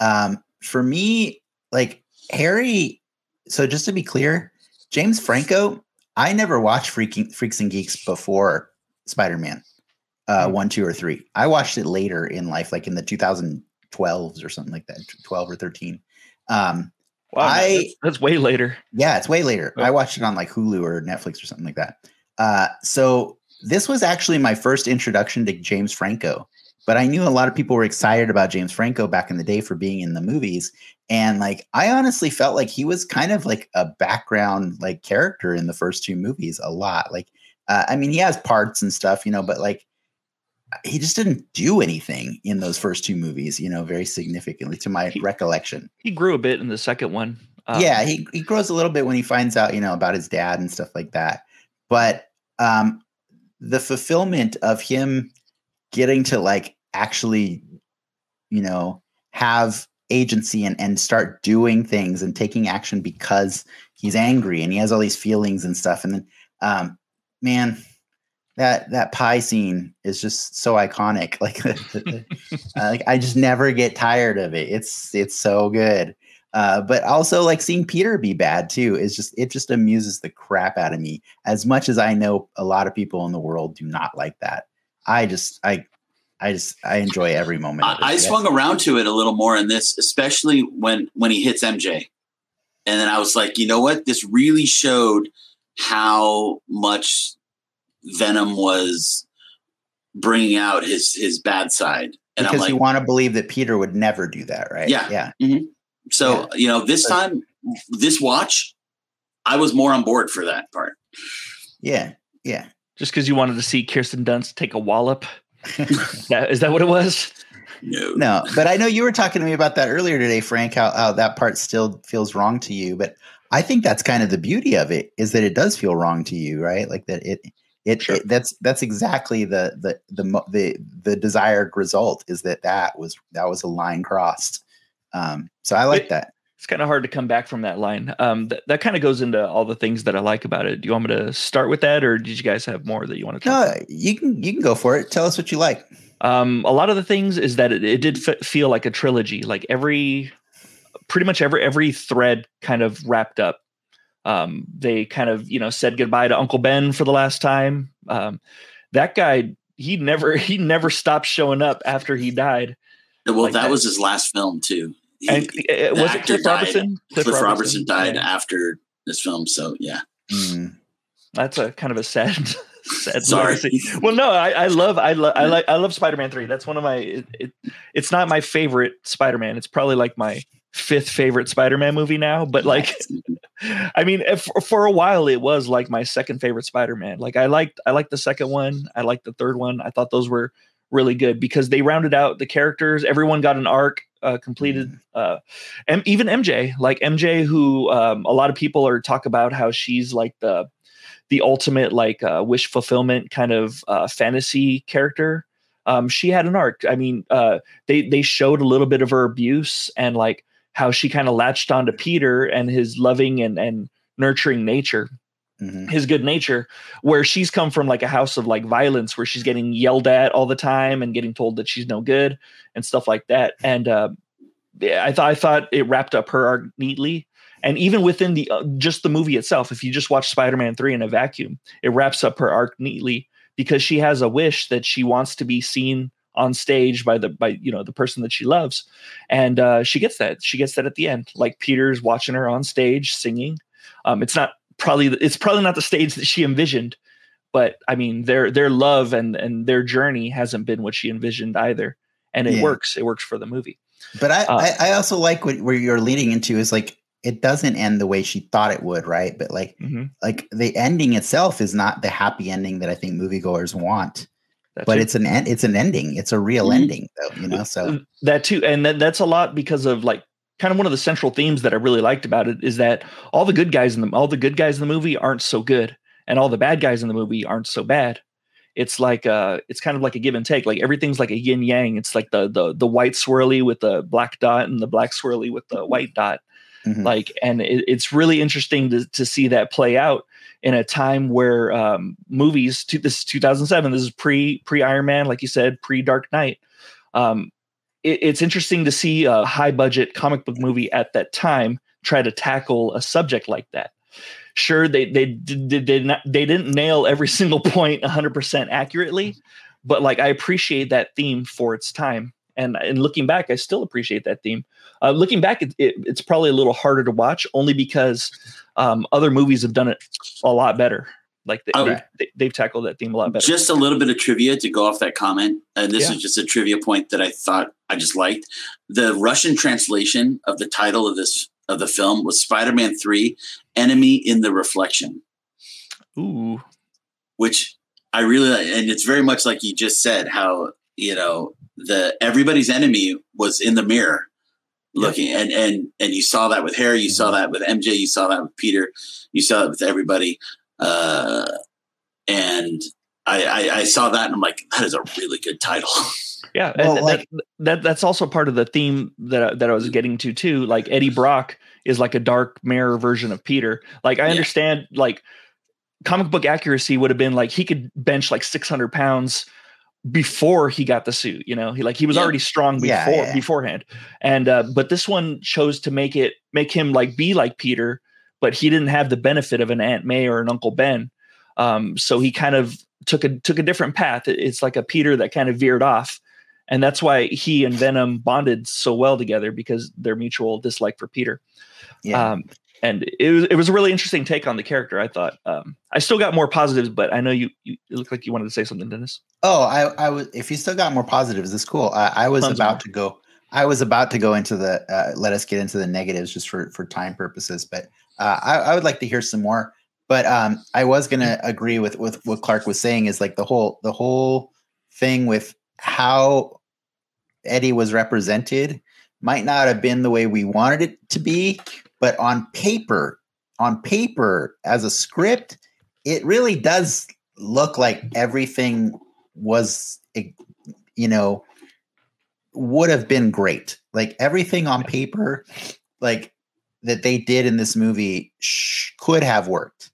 Um, for me, like Harry. So just to be clear, James Franco, I never watched Freaking Freaks and Geeks before Spider-Man uh, Hmm. one, two, or three. I watched it later in life, like in the 2012s or something like that, 12 or 13. Um, wow, I- that's, that's way later. yeah, it's way later. Oh. I watched it on like Hulu or Netflix or something like that. Uh, so this was actually my first introduction to James Franco but I knew a lot of people were excited about James Franco back in the day for being in the movies. And like, I honestly felt like he was kind of like a background like character in the first two movies a lot. Like, uh, I mean, he has parts and stuff, you know, but like, he just didn't do anything in those first two movies, you know, very significantly to my He- recollection. He grew a bit in the second one. Um, yeah, he, he grows a little bit when he finds out, you know, about his dad and stuff like that. But um the fulfillment of him getting to like actually, you know, have agency and, and start doing things and taking action because he's angry and he has all these feelings and stuff. And then um man, that that pie scene is just so iconic. Like, like I just never get tired of it. It's it's so good. Uh, but also like seeing Peter be bad too is just it just amuses the crap out of me. As much as I know a lot of people in the world do not like that, I just I I just I enjoy every moment. I, I Yes. swung around to it a little more in this, especially when when he hits MJ, and then I was like, you know what? This really showed how much Venom was bringing out his his bad side, and because like, you want to believe that Peter would never do that, right? Yeah. yeah. So you know, this time, this watch, I was more on board for that part. Yeah, yeah. Just because you wanted to see Kirsten Dunst take a wallop. That, is that what it was? No, no, but I know you were talking to me about that earlier today, Frank. How, how that part still feels wrong to you, but I think that's kind of the beauty of it is that it does feel wrong to you, right? Like that it. It, Sure. it that's that's exactly the the the the the desired result is that that was that was a line crossed. Um, so I like It- that. It's kind of hard to come back from that line. Um, th- that kind of goes into all the things that I like about it. Do you want me to start with that, or did you guys have more that you want to talk? No, you can you can go for it. Tell us what you like. Um, a lot of the things is that it, it did f- feel like a trilogy. Like every, pretty much every every thread kind of wrapped up. Um, they kind of you know said goodbye to Uncle Ben for the last time. Um, that guy, he never he never stopped showing up after he died. well, like that, that. was his last film too. He- And uh, was it Cliff. Robertson? Cliff, Robertson, died Yeah. after this film, so yeah. Mm. That's a kind of a sad, sad. Sorry. legacy. Well, no, I, I love, I love, I like, I love Spider-Man three. That's one of my. It, it, it's not my favorite Spider-Man. It's probably like my fifth favorite Spider-Man movie now. But like, I mean, if, for a while it was like my second favorite Spider-Man. Like I liked, I liked the second one. I liked the third one. I thought those were really good because they rounded out the characters. Everyone got an arc uh, completed. Uh, and even MJ, like MJ, who um, a lot of people are talk about how she's like the the ultimate like uh, wish fulfillment kind of uh, fantasy character. Um, she had an arc. I mean, uh, they they showed a little bit of her abuse and like how she kind of latched onto Peter and his loving and and nurturing nature Mhm. his good nature where she's come from like a house of like violence where she's getting yelled at all the time and getting told that she's no good and stuff like that. And uh, i thought i thought it wrapped up her arc neatly. And even within the uh, just the movie itself if you just watch spider-man 3 in a vacuum it wraps up her arc neatly because she has a wish that she wants to be seen on stage by the by you know the person that she loves. And uh, she gets that. She gets that at the end like peter's watching her on stage singing. Um, it's not probably it's probably not the stage that she envisioned but i mean their their love and and their journey hasn't been what she envisioned either and it Yeah. works it works for the movie But I, Uh, I, I also like what where you're leading into is like it doesn't end the way she thought it would, right? But like Mhm. like the ending itself is not the happy ending that I think moviegoers want. That but too. it's an end. It's an ending. It's a real Mhm. ending, though. You know. So that too and that, that's a lot because of like kind of one of the central themes that i really liked about it is that all the good guys in the all the good guys in the movie aren't so good and all the bad guys in the movie aren't so bad. It's like uh it's kind of like a give and take. Like everything's like a yin yang. It's like the the the white swirly with the black dot and the black swirly with the white dot. Mhm. like and it, it's really interesting to, to see that play out in a time where um, movies to this is 2007 this is pre pre iron man like you said pre dark knight. Um, it, it's interesting to see a high budget comic book movie at that time try to tackle a subject like that. Sure they they did, did not they didn't nail every single point 100% accurately but like i appreciate that theme for its time. And and looking back i still appreciate that theme. Uh, looking back it, it, it's probably a little harder to watch only because um, other movies have done it a lot better Like they, Okay. they, they've tackled that theme a lot better. Just a little bit of trivia to go off that comment, and this Yeah. is just a trivia point that I thought I just liked. The Russian translation of the title of this of the film was Spider-Man Three: Enemy in the Reflection, Ooh, which I really like, and it's very much like you just said how you know the everybody's enemy was in the mirror looking and and and you saw that with harry you saw mm-hmm. that with mj you saw that with peter you saw it with everybody uh and I, I i saw that and i'm like that is a really good title yeah. Well, and like- that, that that's also part of the theme that I- that I was getting to too. Like Eddie Brock is like a dark mirror version of Peter. Like I Yeah. understand like comic book accuracy would have been like he could bench like 600 pounds before he got the suit you know he like he was Yeah. already strong before Yeah, yeah. beforehand and uh but this one chose to make it make him like be like peter but he didn't have the benefit of an aunt may or an uncle ben um so he kind of took a took a different path it's like a peter that kind of veered off and that's why he and venom bonded so well together because their mutual dislike for peter Yeah. um, and it was it was a really interesting take on the character. I thought. Um, I still got more positives, but I know you. You looked like you wanted to say something, Dennis. Oh, I, I was. If you still got more positives, it's cool. I, I was Tons about more. to go. I was about to go into the. Uh, let us get into the negatives just for for time purposes, but uh, I, I would like to hear some more. But um, I was gonna agree with with what Clark was saying. Is like the whole the whole thing with how Eddie was represented might not have been the way we wanted it to be, but on paper, on paper as a script, it really does look like everything was you know would have been great like everything on paper like that they did in this movie sh- could have worked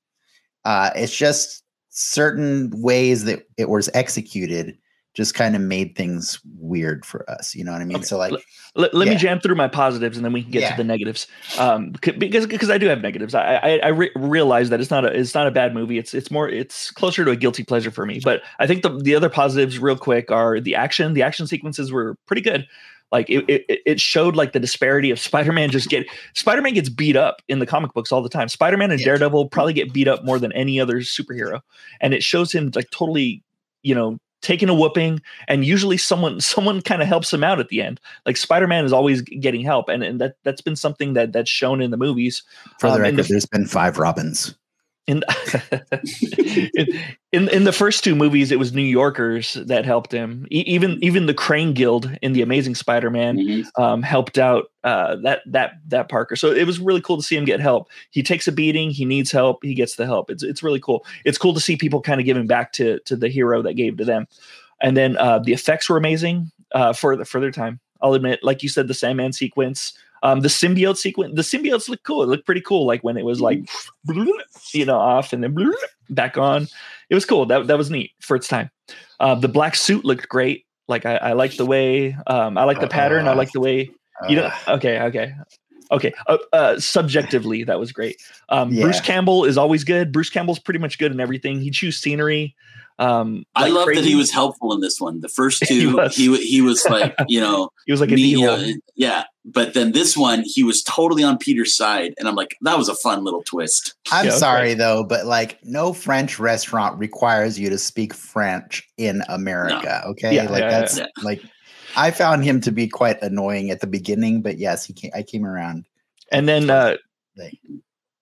uh it's just certain ways that it was executed just kind of made things weird for us you know what i mean Okay. so like Let, let me jam through my positives, and then we can get Yeah. to the negatives. Um, c- because because I do have negatives. I I, I re- realize that it's not a it's not a bad movie. It's it's more it's closer to a guilty pleasure for me. But I think the the other positives, real quick, are the action. The action sequences were pretty good. Like it, it, it showed like the disparity of Spider-Man just get Spider-Man gets beat up in the comic books all the time. Spider-Man and Yeah. Daredevil probably get beat up more than any other superhero, and it shows him like totally, you know, taking a whooping, and usually someone someone kind of helps him out at the end. Like Spider-Man is always getting help, and, and that that's been something that that's shown in the movies. for the Um, record the- there's been five robins In, in in the first two movies, it was New Yorkers that helped him. E- even even the Crane Guild in the Amazing Spider-Man Mhm. um, helped out uh, that that that Parker. So it was really cool to see him get help. He takes a beating. He needs help. He gets the help. It's it's really cool. It's cool to see people kind of giving back to to the hero that gave to them. And then uh, the effects were amazing uh, for the for their time. I'll admit, like you said, the Sandman sequence, um, the symbiote sequence, the symbiotes look cool. It looked pretty cool. Like when it was like, you know, off and then back on. It was cool. That that was neat for its time. Uh, the black suit looked great. Like I, I like the way um, I like the pattern. I like the way you know. Uh, Okay, okay, okay. Uh, uh, subjectively, that was great. Um, Bruce Campbell is always good. Bruce Campbell's pretty much good in everything. He chews scenery. Um, i like love that he was helpful in this one the first He two was. he, he was like you know He was like a me, D-hole. uh, yeah but then this one he was totally on peter's side and i'm like that was a fun little twist I'm Yeah, okay. sorry though, but like no French restaurant requires you to speak French in America. Okay, Yeah, like yeah, that's yeah. like I found him to be quite annoying at the beginning, but yes, he came, I came around. And then uh,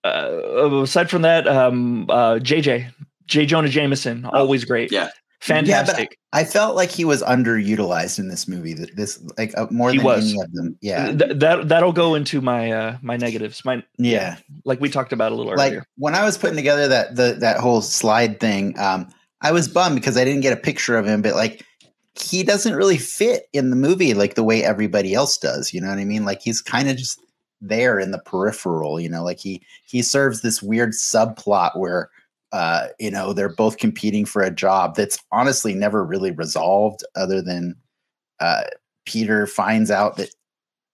uh, aside from that, um, uh, JJ, J. Jonah Jameson, always great. Oh, yeah. Fantastic. I felt like he was underutilized in this movie. That this like uh, more He than was. any of them. Yeah, Th- that that'll go into my uh, my negatives. My yeah. like we talked about a little like earlier. when I was putting together that the that whole slide thing, um, I was bummed because I didn't get a picture of him, but like he doesn't really fit in the movie like the way everybody else does. You know what I mean? Like he's kind of just there in the peripheral. You know, like he he serves this weird subplot where uh, you know they're both competing for a job that's honestly never really resolved, other than uh, Peter finds out that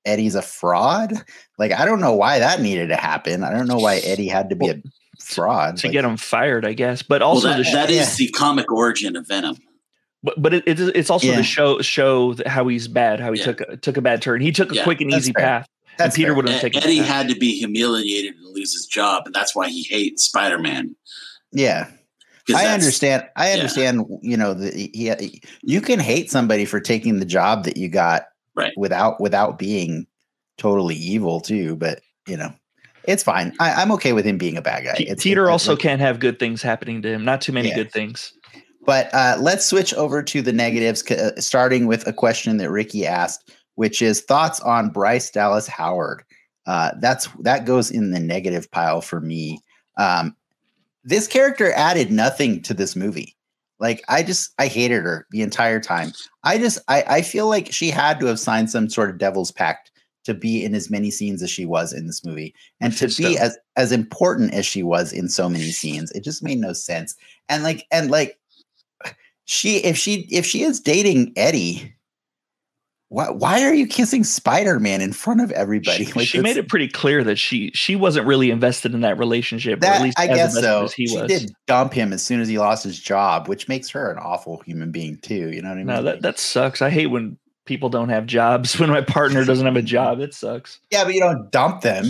Eddie's a fraud. Like I don't know why that needed to happen. I don't know why Eddie had to be a fraud. to Like, get him fired, I guess. But also well, the that, sh- that is yeah. the comic origin of venom but, but it, it's it's also Yeah. to show show how he's bad, how he Yeah. took a, took a bad turn. He took a Yeah, quick and that's easy fair. path, and Peter fair. would have taken. Eddie had to be humiliated and lose his job, and that's why he hates Spider-Man. Yeah. I understand. I yeah. understand. You know, the, he, you can hate somebody for taking the job that you got, Right. Without without being totally evil too. But you know, it's fine. I, I'm okay with him being a bad guy. It's- Peter it's- also can't have good things happening to him. Not too many Yeah. good things. But uh, let's switch over to the negatives, c- uh, starting with a question that Ricky asked, which is thoughts on Bryce Dallas Howard. Uh, that's that goes in the negative pile for me. Um, this character added nothing to this movie. Like I just I hated her the entire time. I just I, I feel like she had to have signed some sort of devil's pact to be in as many scenes as she was in this movie and to be as as important as she was in so many scenes. It just made no sense. And like and like she if she if she is dating Eddie, why why are you kissing Spider Man in front of everybody? She, she made it pretty clear that she she wasn't really invested in that relationship. or at least I as guess so. as he was. she was. did dump him as soon as he lost his job, which makes her an awful human being too. You know what I mean? No, that that sucks. I hate when people don't have jobs. When my partner doesn't have a job, it sucks. yeah, but you don't dump them.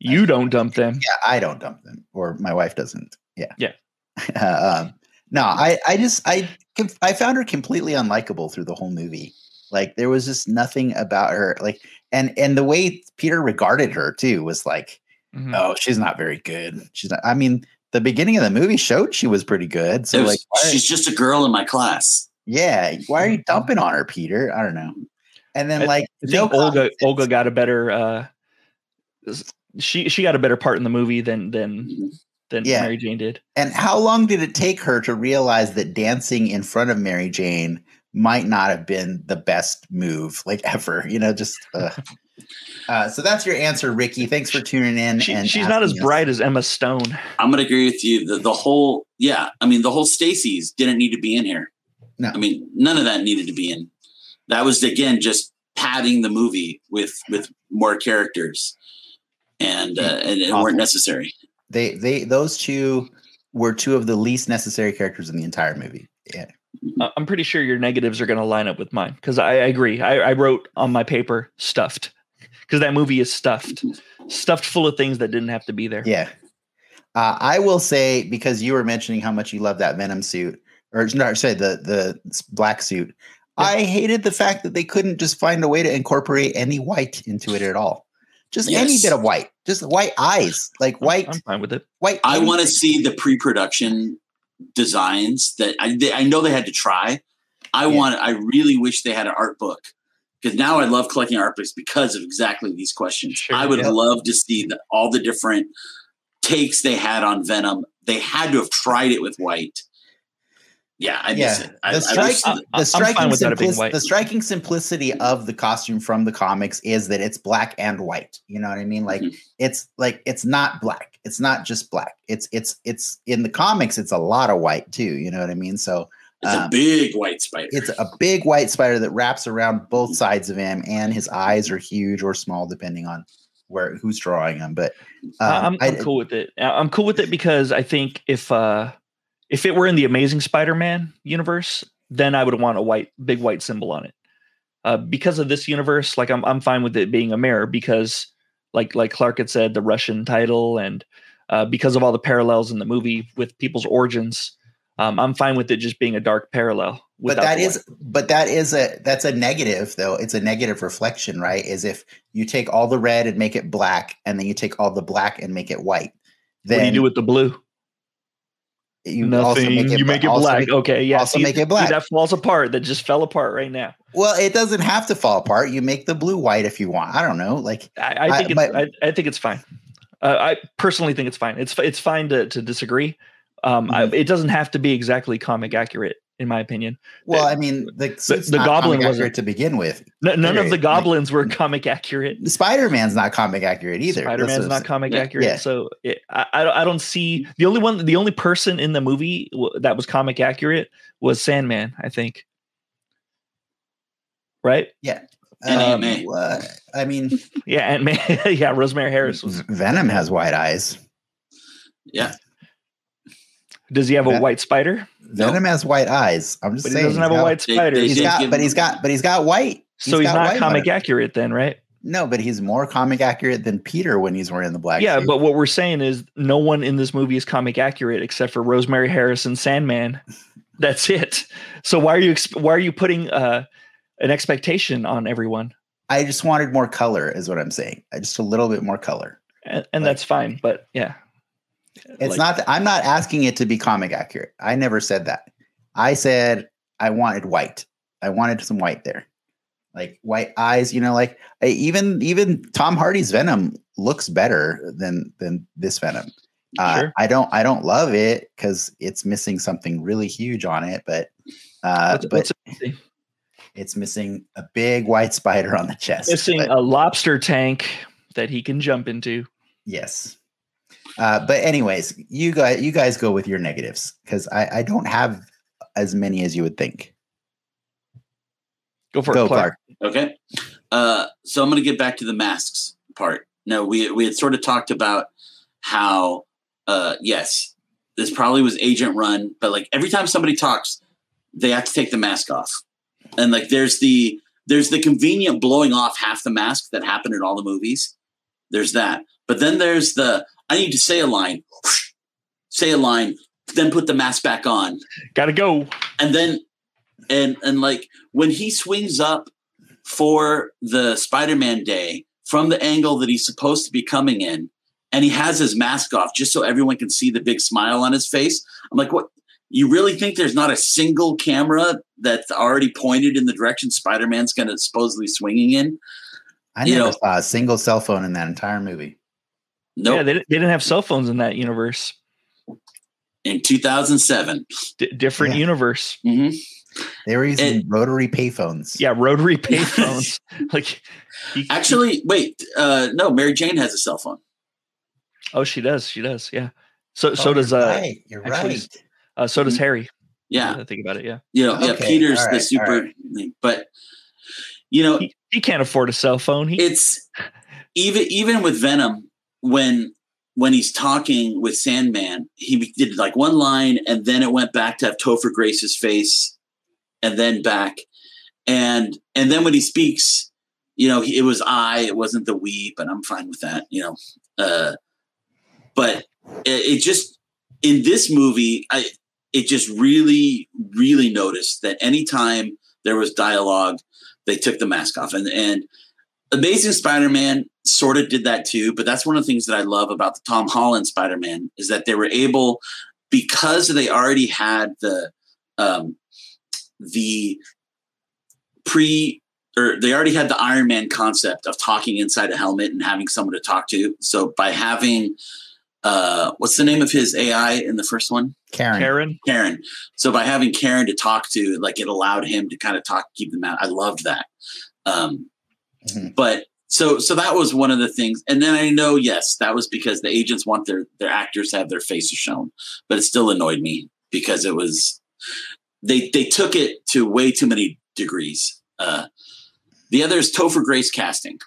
You don't dump them. Yeah, I don't dump them, or my wife doesn't. Yeah, Yeah. um, no, I, I just, I, I found her completely unlikable through the whole movie. Like there was just nothing about her. Like, and and the way Peter regarded her too was like, Mhm. oh, she's not very good. She's not. I mean, the beginning of the movie showed she was pretty good. So was- like, why are- she's just a girl in my class. yeah, why are you dumping on her, Peter? I don't know. And then I- like, I no Olga common. Olga got a better uh she she got a better part in the movie than than than Yeah. Mary Jane did. And how long did it take her to realize that dancing in front of Mary Jane might not have been the best move, like ever? You know, just. Uh, uh, so that's your answer, Ricky. Thanks for tuning in. She, and she's not as asking us. bright as Emma Stone. I'm gonna agree with you. The, the whole, yeah, I mean, the whole Stacy's didn't need to be in here. No. I mean, none of that needed to be in. That was again just padding the movie with with more characters, and uh, and it weren't necessary. They they those two were two of the least necessary characters in the entire movie. Yeah. I'm pretty sure your negatives are going to line up with mine because I, I agree. I, I wrote on my paper stuffed because that movie is stuffed, stuffed full of things that didn't have to be there. Yeah. Uh, I will say because you were mentioning how much you love that Venom suit, or no, sorry, the the black suit. Yeah. I hated the fact that they couldn't just find a way to incorporate any white into it at all. Just any bit of white, just white eyes, like white, I'm fine with it. white. I want to see the pre-production designs that I they, I know they had to try. I Yeah. want. I really wish they had an art book because now I love collecting art books because of exactly these questions. Sure, I would yeah. love to see the, all the different takes they had on Venom. They had to have tried it with white. Yeah, I miss Yeah, it. I, the I strike- I- the- the striking, fine with that being simplic- white. the striking simplicity of the costume from the comics is that it's black and white. You know what I mean? Like Mhm. it's like it's not black. It's not just black. It's it's it's in the comics. It's a lot of white too. You know what I mean? So it's a um, big white spider. it's a big white spider that wraps around both sides of him, and his eyes are huge or small depending on where who's drawing them. But I- um, I'm, I'm I- cool with it. I- I'm cool with it because I think if uh if it were in the Amazing Spider-Man universe, then I would want a white big white symbol on it. Uh, because of this universe, like I'm I'm fine with it being a mirror because like like Clark had said, the Russian title and uh, because of all the parallels in the movie with people's origins, um, I'm fine with it just being a dark parallel. but that is but that is a that's a negative though it's a negative reflection right is if you take all the red and make it black and then you take all the black and make it white then what do you do with the blue? You Nothing. also make it, you make it black. make- okay, yeah. also see- make it see, black. that falls apart. That just fell apart right now. well it doesn't have to fall apart you make the blue white if you want i don't know like I, I- I think it's, but- I, I think it's fine. Uh, I personally think it's fine. It's it's fine to to disagree. Um, Mm-hmm. it doesn't have to be exactly comic accurate, in my opinion. well i mean the, suit's the not goblin wasn't- to begin with N- none of Period. the Like- goblins were comic accurate. spider-man's not comic accurate either Spider Man's not comic Yeah. accurate, Yeah. so it, I I don't- see the only one the only person in the movie w- that was comic accurate was Sandman. I think. Right? Yeah. And Um, Aunt May. what? i mean Yeah, and man, yeah, Rosemary Harris was. venom has white eyes yeah, Does he have a white spider? Venom has white eyes i'm just But he saying doesn't have a white spider. they he's did got but he's got but he's got white so he's not comic it. accurate then, right? No, but he's more comic accurate than Peter when he's wearing the black. Yeah, suit. but what we're saying is no one in this movie is comic accurate except for Rosemary Harrison Sandman. That's it. So why are you why are you putting uh, an expectation on everyone? I just wanted more color, is what I'm saying. I just a little bit more color. And, and Like- that's fine. But yeah, It's Like- not. That, I'm not asking it to be comic accurate. I never said that. I said I wanted white. I wanted some white there, like white eyes. You know, like even even Tom Hardy's Venom looks better than than this Venom. Uh, Sure. I don't I don't love it because it's missing something really huge on it, but uh, What's- but what's it's missing a big white spider on the chest. missing but- a lobster tank that he can jump into. Yes. Uh, but anyways, you guys, you guys go with your negatives because I, I don't have as many as you would think. Go for Go, it, Clark. Clark. Okay. Uh, so I'm going to get back to the masks part. Now, we, we had sort of talked about how, uh, yes, this probably was agent run, but like every time somebody talks, they have to take the mask off. And like there's the there's the convenient blowing off half the mask that happened in all the movies. There's that. But then there's the I need to say a line, say a line, then put the mask back on Gotta go. and then and and like when he swings up for the spider-man day from the angle that he's supposed to be coming in and he has his mask off just so everyone can see the big smile on his face i'm like what you really think there's not a single camera that's already pointed in the direction spider-man's going to supposedly swinging in I You never know- saw a single cell phone in that entire movie. Nope Yeah, they, they didn't have cell phones in that universe. in 2007 D- different Yeah. universe. hmm They were using And- rotary payphones. Yeah, rotary payphones. like, he- actually wait uh no mary jane has a cell phone oh, she does. She does. Yeah. So Oh, so does you're uh, right. You're actually- right. uh so does Harry. yeah I think about it. Yeah. you know yeah peter's all the super right. but you know He, he can't afford a cell phone. He, it's even even with Venom when when he's talking with Sandman, he did like one line and then it went back to have Topher Grace's face and then back and and then when he speaks, you know, he, it was I, it wasn't the we, but I'm fine with that, you know. Uh, but it, it just in this movie, I it just really really noticed that anytime there was dialogue, they took the mask off and and Amazing Spider-Man sort of did that too, but that's one of the things that I love about the Tom Holland Spider-Man is that they were able because they already had the um, the pre or they already had the Iron Man concept of talking inside a helmet and having someone to talk to. So by having uh, what's the name of his AI in the first one? Karen. Karen. Karen. So by having Karen to talk to, like it allowed him to kind of talk, keep them out. I loved that. Um, Mhm. But so so that was one of the things. And then I know, yes, that was because the agents want their their actors to have their faces shown, but it still annoyed me because it was they they took it to way too many degrees. Uh, the other is Topher Grace casting.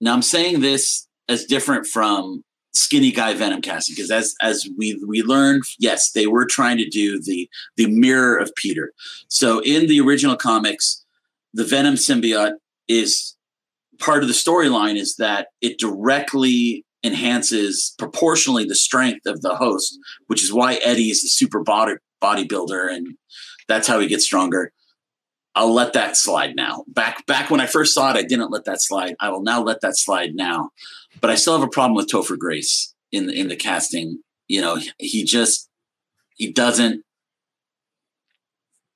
Now I'm saying this as different from skinny guy Venom casting because as as we we learned, yes, they were trying to do the the mirror of Peter. So in the original comics, the Venom symbiote is part of the storyline is that it directly enhances proportionally the strength of the host, which is why Eddie is the super body bodybuilder and that's how he gets stronger. I'll let that slide now. Back back when I first saw it, I didn't let that slide. I will now let that slide now. But I still have a problem with Topher Grace in the in the casting. You know, he just he doesn't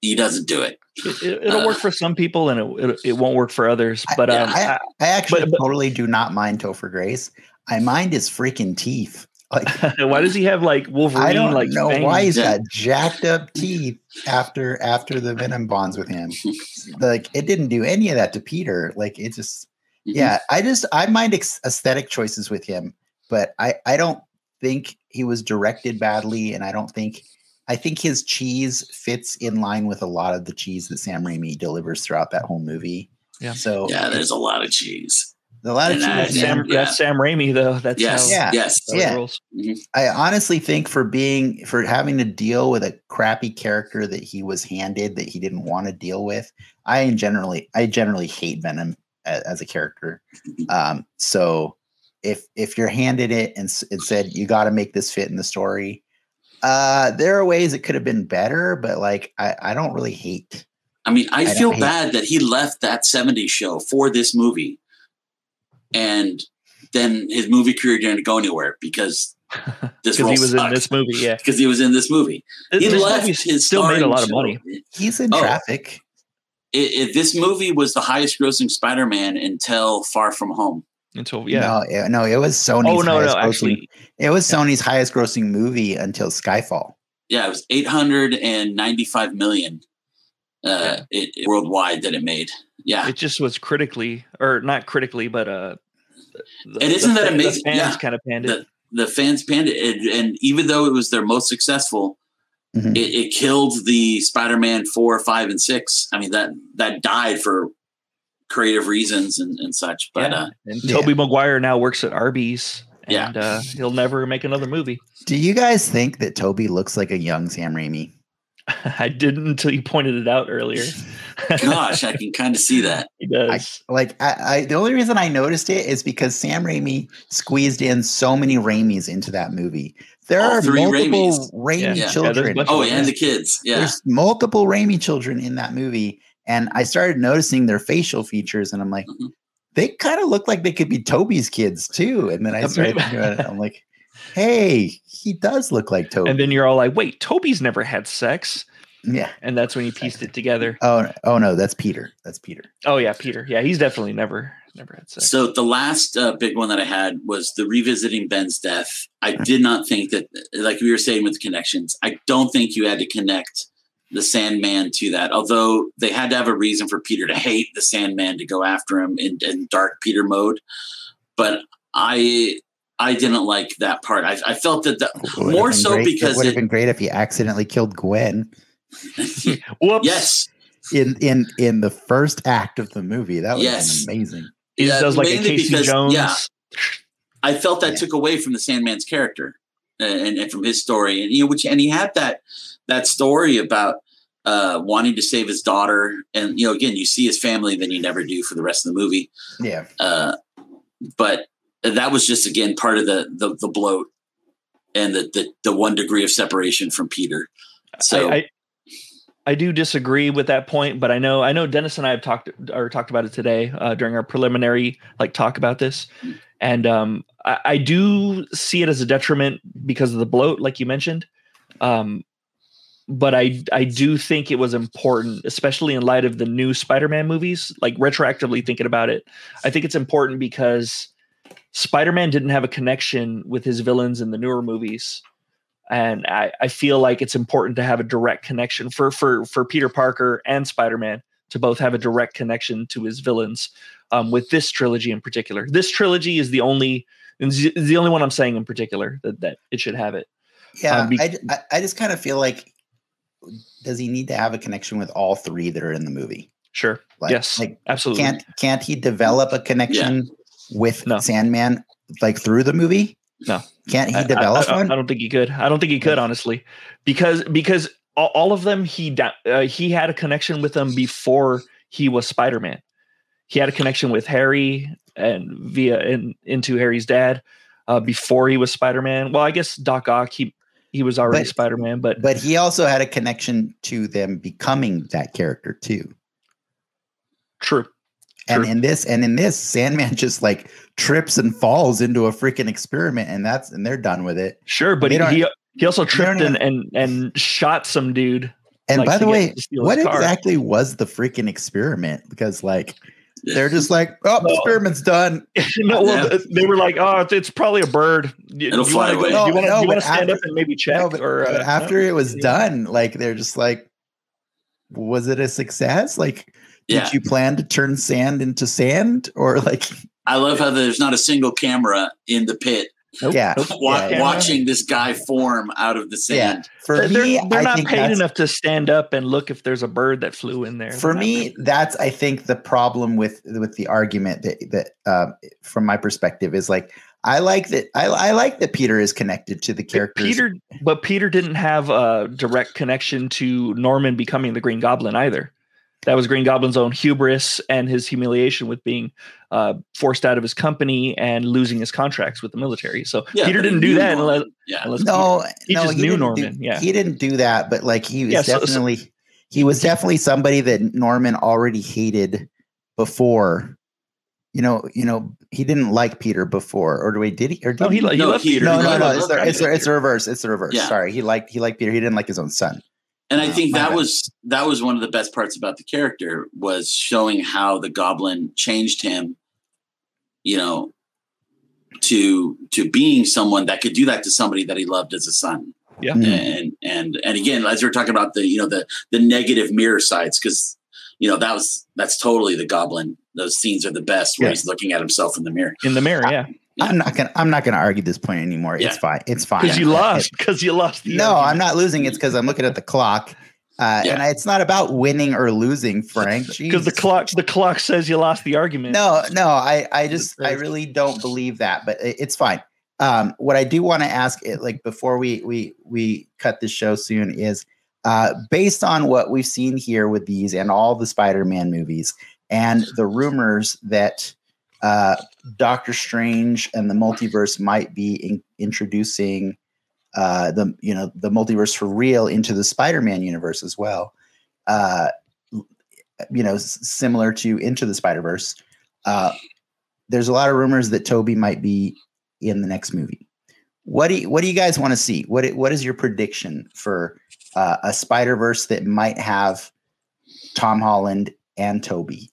he doesn't do it. It, will Uh, work for some people and it, it, it won't work for others. But yeah, um, I, I- I actually but- but- totally do not mind Topher Grace. I mind his freaking teeth. Like why does he have like Wolverine? I don't like know fangs? why he's Yeah. got jacked up teeth after after the Venom bonds with him. like it didn't do any of that to Peter. Like it just Mm-hmm. yeah. I just I mind ex- aesthetic choices with him, but I I don't think he was directed badly, and I don't think I think his cheese fits in line with a lot of the cheese that Sam Raimi delivers throughout that whole movie. Yeah. So Yeah, there's a lot of cheese. a lot of and I- cheese. That's Sam. Yeah. that's Sam Raimi though. That's Yes, how Yeah. yes. how it Yeah. rolls. I honestly think for being for having to deal with a crappy character that he was handed that he didn't want to deal with, I generally I generally hate Venom as, as a character. Um, so if if you're handed it and, and said you got to make this fit in the story, uh, there are ways it could have been better, but like I, I don't really hate. I mean, I, I feel bad that he left that 70s show for this movie. And then his movie career didn't go anywhere because this because he was in this movie. Yeah, because he was in this movie. He this left his still made a lot of show. money. He's in Oh. traffic. It, it- this movie was the highest grossing Spider-Man until Far From Home. Until yeah. No, it, no, it was Sony's. oh no, highest no, grossing- actually, it was Sony's highest grossing movie until Skyfall. Yeah, it was 895 million uh, it, it- worldwide that it made. Yeah, it just was critically, or not critically, but uh, the, And isn't that amazing? The fans Yeah. kind of panned it. the fans panned it, and, and even though it was their most successful, Mhm. it, it killed the Spider-Man four, five, and six. I mean that that died for creative reasons and, and such. But yeah. uh, and Yeah. Tobey Maguire now works at Arby's, Yeah. and uh, he'll never make another movie. Do you guys think that Tobey looks like a young Sam Raimi? I didn't until you pointed it out earlier. gosh, I can kind of see that. he does. Like, I, I the only reason I noticed it is because Sam Raimi squeezed in so many Raimis into that movie. There All are three multiple Raimis. Raimi Yeah. Yeah, there's a children. bunch Oh, of and the kids. Yeah, There's multiple Raimi children in that movie, and I started noticing their facial features, and I'm like, Mhm. they kind of look like they could be Tobey's kids too. And then I started thinking about it, I'm like, hey, he does look like Tobey. And then you're all like, "Wait, Tobey's never had sex," yeah. and that's when you pieced it together. Oh, oh no, that's Peter. That's Peter. Oh yeah, Peter. Yeah, he's definitely never, never had sex. So the last uh, big one that I had was the revisiting Ben's death. I did not think that, like we were saying with the connections, I don't think you had to connect the Sandman to that. Although they had to have a reason for Peter to hate the Sandman to go after him in, in Dark Peter mode. But I, I didn't like that part. I, I felt that the, more so great- because it would have been great if he accidentally killed Gwen Whoops. yes, in in in the first act of the movie. That would Yes. have been amazing. He Yeah, does like a Casey because- Jones. yeah. I felt that Yeah. took away from the Sandman's character uh, and, and from his story, and you know, which and he had that that story about uh, wanting to save his daughter, and you know, again, you see his family, then you never do for the rest of the movie. Yeah. Uh, but that was just again part of the the, the bloat and the, the the one degree of separation from Peter. So I, I I do disagree with that point, but I know I know Dennis and I have talked or talked about it today uh, during our preliminary like talk about this, and um, I, I do see it as a detriment because of the bloat, like you mentioned. Um, but I I do think it was important, especially in light of the new Spider-Man movies. Like retroactively thinking about it, I think it's important because Spider-Man didn't have a connection with his villains in the newer movies and I, I feel like it's important to have a direct connection for for for Peter Parker and Spider Man to both have a direct connection to his villains. Um, with this trilogy in particular, this trilogy is the only is the only one I'm saying in particular that that it should have it. Yeah. Um, be- I I just kind of feel like does he need to have a connection with all three that are in the movie? Sure. Like, yes. Like absolutely. can't can't he develop a connection with No. Sandman like through the movie? No. Can't he I- I- develop I, one? I don't think he could. I don't think he could Yeah. honestly, because because all, all of them he uh, he had a connection with them before he was Spider Man. He had a connection with Harry and via in, into Harry's dad uh, before he was Spider Man. Well, I guess Doc Ock he he was already But- Spider Man, but but he also had a connection to them becoming that character too. true. And True. in this, and in this, Sandman just like trips and falls into a freaking experiment, and that's and they're done with it. Sure, but he, he he also tripped and, and and shot some dude. And Like, by the way, what car. exactly was the freaking experiment? Because like they're just like, oh, the experiment's done. no, well, Yeah. they were like, "Oh, it's, it's probably a bird." You, It'll you fly wanna go- away. Do you want to No, you but want to stand after- up and maybe check? No, but, or but uh, after no? it was done, like they're just like, was it a success? Like, yeah, did you plan to turn sand into sand, or like, I love how there's not a single camera in the pit Nope, yeah, nope. wa- yeah, watching this guy form out of the yeah. sand. For They're, me, they're I not think paid enough to stand up and look if there's a bird that flew in there. for me paid. that's i think the problem with with the argument that that uh, from my perspective is like i like that I, I like that peter is connected to the characters Peter, but Peter didn't have a direct connection to Norman becoming the Green Goblin either. that was Green Goblin's own hubris and his humiliation with being uh, forced out of his company and losing his contracts with the military. So Yeah, Peter didn't do that unless, Yeah. unless No, He no, just knew Norman, Do, yeah. he didn't do that, but like he was Yeah, so- so- definitely he was definitely somebody that Norman already hated before. You know, you know, he didn't like Peter before, or do we? Did he? Or did no, he, he? he No, left Peter. no, no, no. It's the, it's the, it's the reverse. It's the reverse. Yeah. Sorry, he liked he liked Peter. He didn't like his own son. And I think my that bad. was that was one of the best parts about the character was showing how the goblin changed him, you know, to to being someone that could do that to somebody that he loved as a son. Yeah. Mm. And and and again, as we we're talking about the you know the the negative mirror sides, because you know that was that's totally the goblin. Those scenes are the best where Yeah. he's looking at himself in the mirror. in the mirror, yeah, Yeah. I'm not gonna I'm not gonna argue this point anymore. It's fine. It's fine. because you lost. Because you lost. The No, argument. I'm not losing. It's because I'm looking at the clock, uh, Yeah. and it's not about winning or losing, Frank. because the clock the clock says you lost the argument. No, no, I, I just, I really don't believe that, but it, it's fine. Um, what I do want to ask, it like before we we we cut this show soon, is uh, based on what we've seen here with these and all the Spider-Man movies and the rumors that uh, Doctor Strange and the multiverse might be in, introducing uh, the you know the multiverse for real into the Spider-Man universe as well. Uh, you know, s- similar to Into the Spider Verse. Uh, there's a lot of rumors that Tobey might be in the next movie. What do you, what do you guys want to see? What what is your prediction for uh, a Spider Verse that might have Tom Holland and Tobey?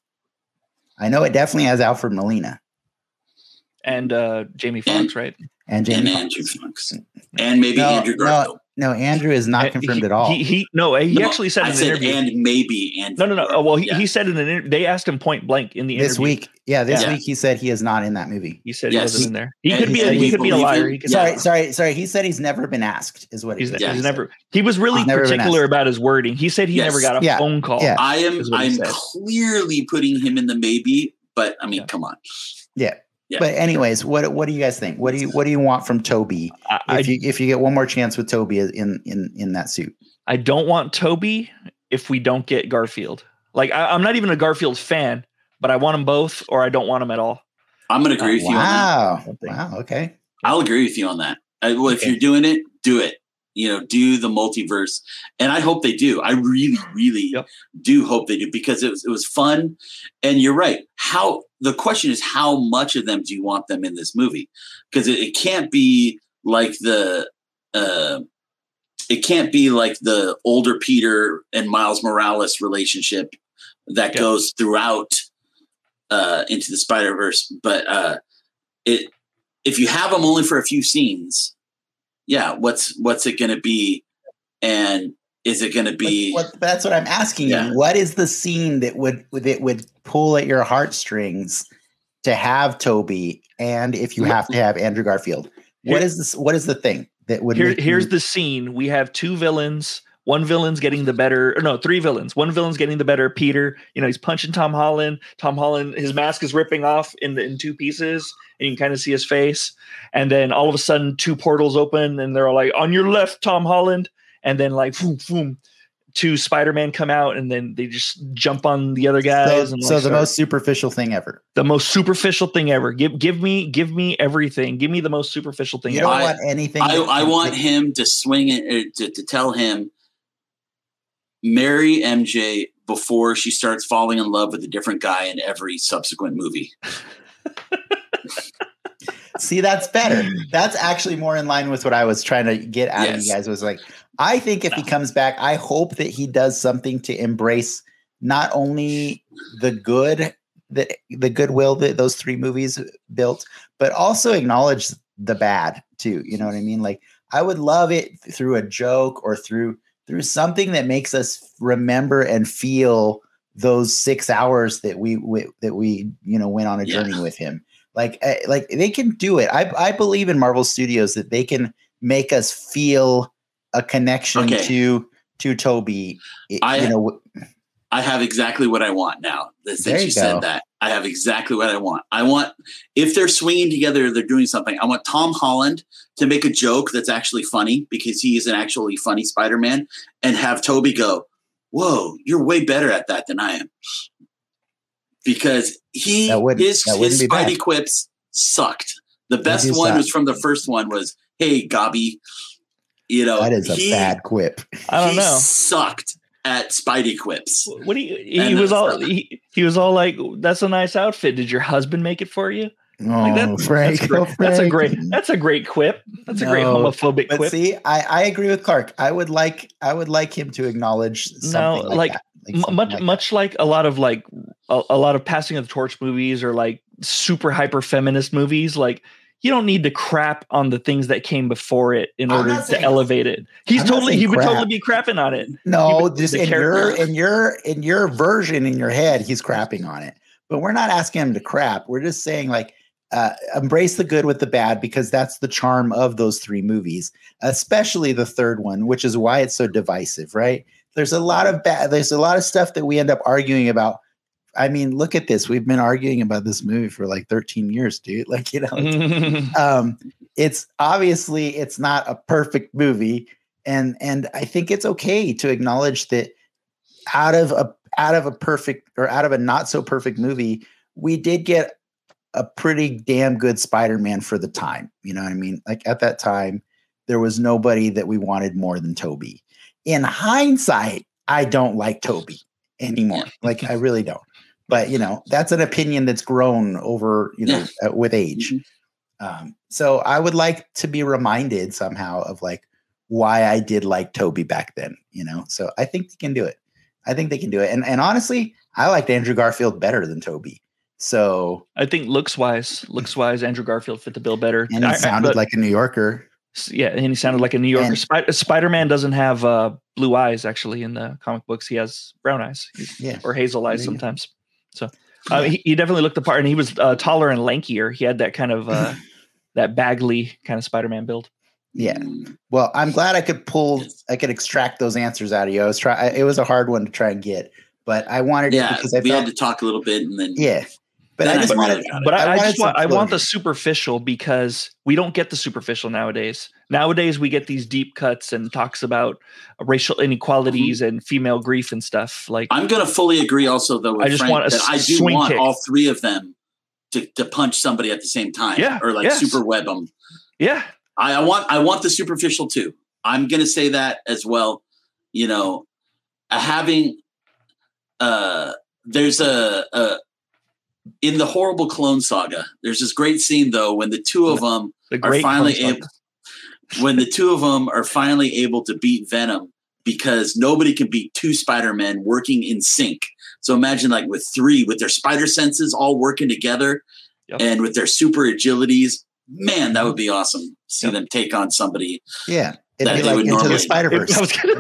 I know it definitely has Alfred Molina and uh, Jamie Foxx, right? And And Jamie. Andrew Fox. And maybe No, Andrew no, Garfield. No, Andrew is not confirmed he, at all. He, he no, he No, actually said I in an interview. and maybe Andrew. no, no, no. Oh, well, he, Yeah. he said in an inter- they asked him point blank in the this interview. week, yeah, this Yeah. week he said he is not in that movie. He said Yes. he wasn't in there. He And could he be. A, he could be a liar. He could. Yeah. Sorry, sorry, sorry. He said he's never been asked. Is what he He's, said. Yeah, he's never. He was really He's never been particular about his wording. He said he Yes. never got a Yeah. phone call. Yeah. I am is what he I'm clearly putting him in the maybe, but I mean, Yeah. come on. Yeah. Yeah. But anyways, what what do you guys think? What do you what do you want from Tobey I, I, if you if you get one more chance with Tobey in in in that suit? I don't want Tobey if we don't get Garfield. Like I, I'm not even a Garfield fan, but I want them both, or I don't want them at all. I'm going to agree with you on that. wow. Wow. Okay. I'll agree with you on that. I, well, if Okay. you're doing it, do it. You know, do the multiverse, and I hope they do. I really, really Yep. do hope they do because it was it was fun. And you're right. How the question is, how much of them do you want them in this movie? Because it, it can't be like the. Uh, it can't be like the older Peter and Miles Morales relationship that Yeah. goes throughout uh, into the Spider Verse. But uh, it if you have them only for a few scenes, yeah, what's what's it going to be, and is it going to be? What, that's what I'm asking Yeah. you. What is the scene that would that would pull at your heartstrings to have Tobey, and if you have to have Andrew Garfield? what is this? What is the thing that would? Here, here's you- the scene. We have two villains. One villain's getting the better, or no, three villains. One villain's getting the better. Peter, you know, he's punching Tom Holland. Tom Holland, his mask is ripping off in the, in two pieces, and you can kind of see his face. And then all of a sudden, two portals open, and they're all like, "On your left, Tom Holland." And then like, boom, boom, two Spider-Man come out, and then they just jump on the other guys. so, and so like, the start- most superficial thing ever. the most superficial thing ever. Give give me give me everything. Give me the most superficial thing You ever. don't I- want anything. I, that- I want him to swing it uh, to, to tell him marry MJ before she starts falling in love with a different guy in every subsequent movie. See, that's better. That's actually more in line with what I was trying to get out of Yes. you guys. Was like, I think if he comes back, I hope that he does something to embrace not only the good that the goodwill that those three movies built, but also acknowledge the bad too. You know what I mean? Like, I would love it through a joke or through through something that makes us remember and feel those six hours that we, we that we you know went on a Yeah. journey with him like uh, like they can do it i i believe in marvel studios that they can make us feel a connection Okay. to to tobey I, I- you know I have exactly what I want now. Since you you said that, I have exactly what I want. I want if they're swinging together, they're doing something. I want Tom Holland to make a joke that's actually funny because he is an actually funny Spider-Man, and have Tobey go, whoa, you're way better at that than I am. Because he his his bad. Spidey quips sucked. The best one suck. was from the first one was, "Hey, Gobby," you know that is a he, bad quip. I don't he know. Sucked at Spidey quips. What do you? He And uh, was all he, he was all like, "That's a nice outfit. Did your husband make it for you?" Like, Oh, that- Frank, that's, oh, great. oh, that's a great. That's a great quip. That's a great homophobic But quip. see, I, I agree with Clark. I would like I would like him to acknowledge something No, like, like, that. Like something much like that. much like a lot of like a, a lot of passing of the torch movies or like super hyper feminist movies like you don't need to crap on the things that came before it in order to saying- elevate it he's I'm totally he would crap. totally be crapping on it No, Even just in your in your in your version in your head, he's crapping on it. But we're not asking him to crap. We're just saying like uh, embrace the good with the bad because that's the charm of those three movies, especially the third one, which is why it's so divisive, right? There's a lot of bad. There's a lot of stuff that we end up arguing about. I mean, look at this. We've been arguing about this movie for like 13 years, dude. Like, you know, it's- um it's obviously it's not a perfect movie. And and i think it's okay to acknowledge that out of a out of a perfect or out of a not so perfect movie we did get a pretty damn good spider-man for the time. You know what i mean? Like at that time there was nobody that we wanted more than tobey. In hindsight i don't like tobey anymore. Like i really don't but you know that's an opinion that's grown over you know uh, with age Mhm. um, so I would like to be reminded somehow of like why I did like Tobey back then, you know. So I think they can do it. I think they can do it. And and honestly, I liked Andrew Garfield better than Tobey. So i think looks wise looks wise andrew garfield fit the bill better and he I- I- sounded but- like a New Yorker. yeah and he sounded like a new yorker And- Spi- spider-man doesn't have uh blue eyes actually in the comic books he has brown eyes Yeah. or hazel eyes There sometimes so uh, he, he definitely looked the part and he was uh, taller and lankier he had that kind of uh that bagley kind of spider-man build Yeah. Well, I'm glad I could pull I could extract those answers out of you. I was try it was a hard one to try and get, but I wanted it Yeah, because I we felt had to talk a little bit, and then yeah. But I just wanted but I, just want I want the superficial because we don't get the superficial nowadays. Nowadays we get these deep cuts and talks about racial inequalities Mm-hmm. and female grief and stuff. Like I'm going to fully agree. Also, though, with I just Frank, want a that I do want kick. all three of them to, to punch somebody at the same time, Yeah, or like yes. super web them. yeah, I, I want I want the superficial too. I'm gonna say that as well. You know, uh, having uh there's a, a in the horrible clone saga. There's this great scene though when the two of them the are finally able, when the two of them are finally able to beat Venom because nobody can beat two Spider Men working in sync. So imagine like with three, with their spider senses all working together, Yep. and with their super agilities. Man, that would be awesome. See Yep. them take on somebody. Yeah. It'd that be like would into the normally- Spider Verse. I was gonna,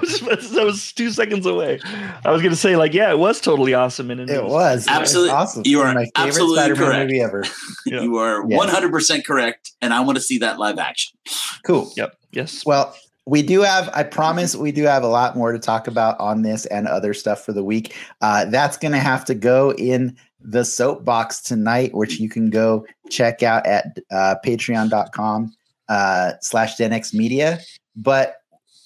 that was two seconds away. I was gonna say like, yeah, it was totally awesome. And It it was Absolutely- awesome. you are my favorite absolutely Spider-Man correct. movie ever. Yeah. You are one hundred percent correct, and I want to see that live action. Cool. Yep. Yes. Well, we do have, I promise we do have a lot more to talk about on this and other stuff for the week. Uh, that's going to have to go in the soapbox tonight, which you can go check out at uh, patreon.com uh, slash Denix Media. But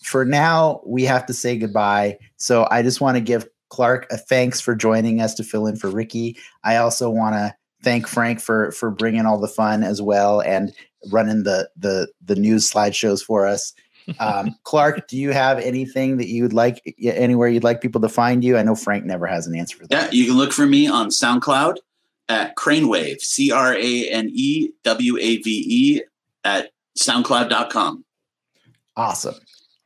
for now, we have to say goodbye. So I just want to give Clark a thanks for joining us to fill in for Ricky. I also want to thank Frank for for bringing all the fun as well and running the the the news slideshows for us. Um, Clark, do you have anything that you'd like anywhere you'd like people to find you? I know Frank never has an answer for that. Yeah, you can look for me on SoundCloud at Cranewave, C R A N E W A V E at soundcloud.com. Awesome.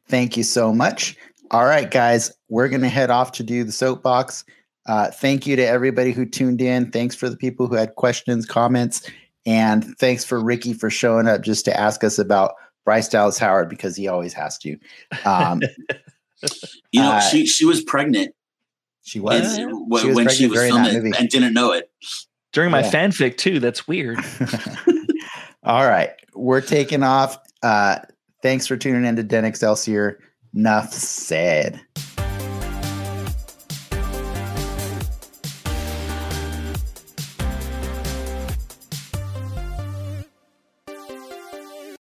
Thank you so much. All right, guys, we're going to head off to do the soapbox. Uh, thank you to everybody who tuned in. Thanks for the people who had questions, comments, and thanks for Ricky for showing up just to ask us about Bryce Dallas Howard because he always has to. Um, You know, Uh, she she was pregnant she in- was. when, She was when she was filming movie. and didn't know it. During my yeah. fanfic too. That's weird. All right, we're taking off. Uh, thanks for tuning in to Den Excelsior. Nuff said.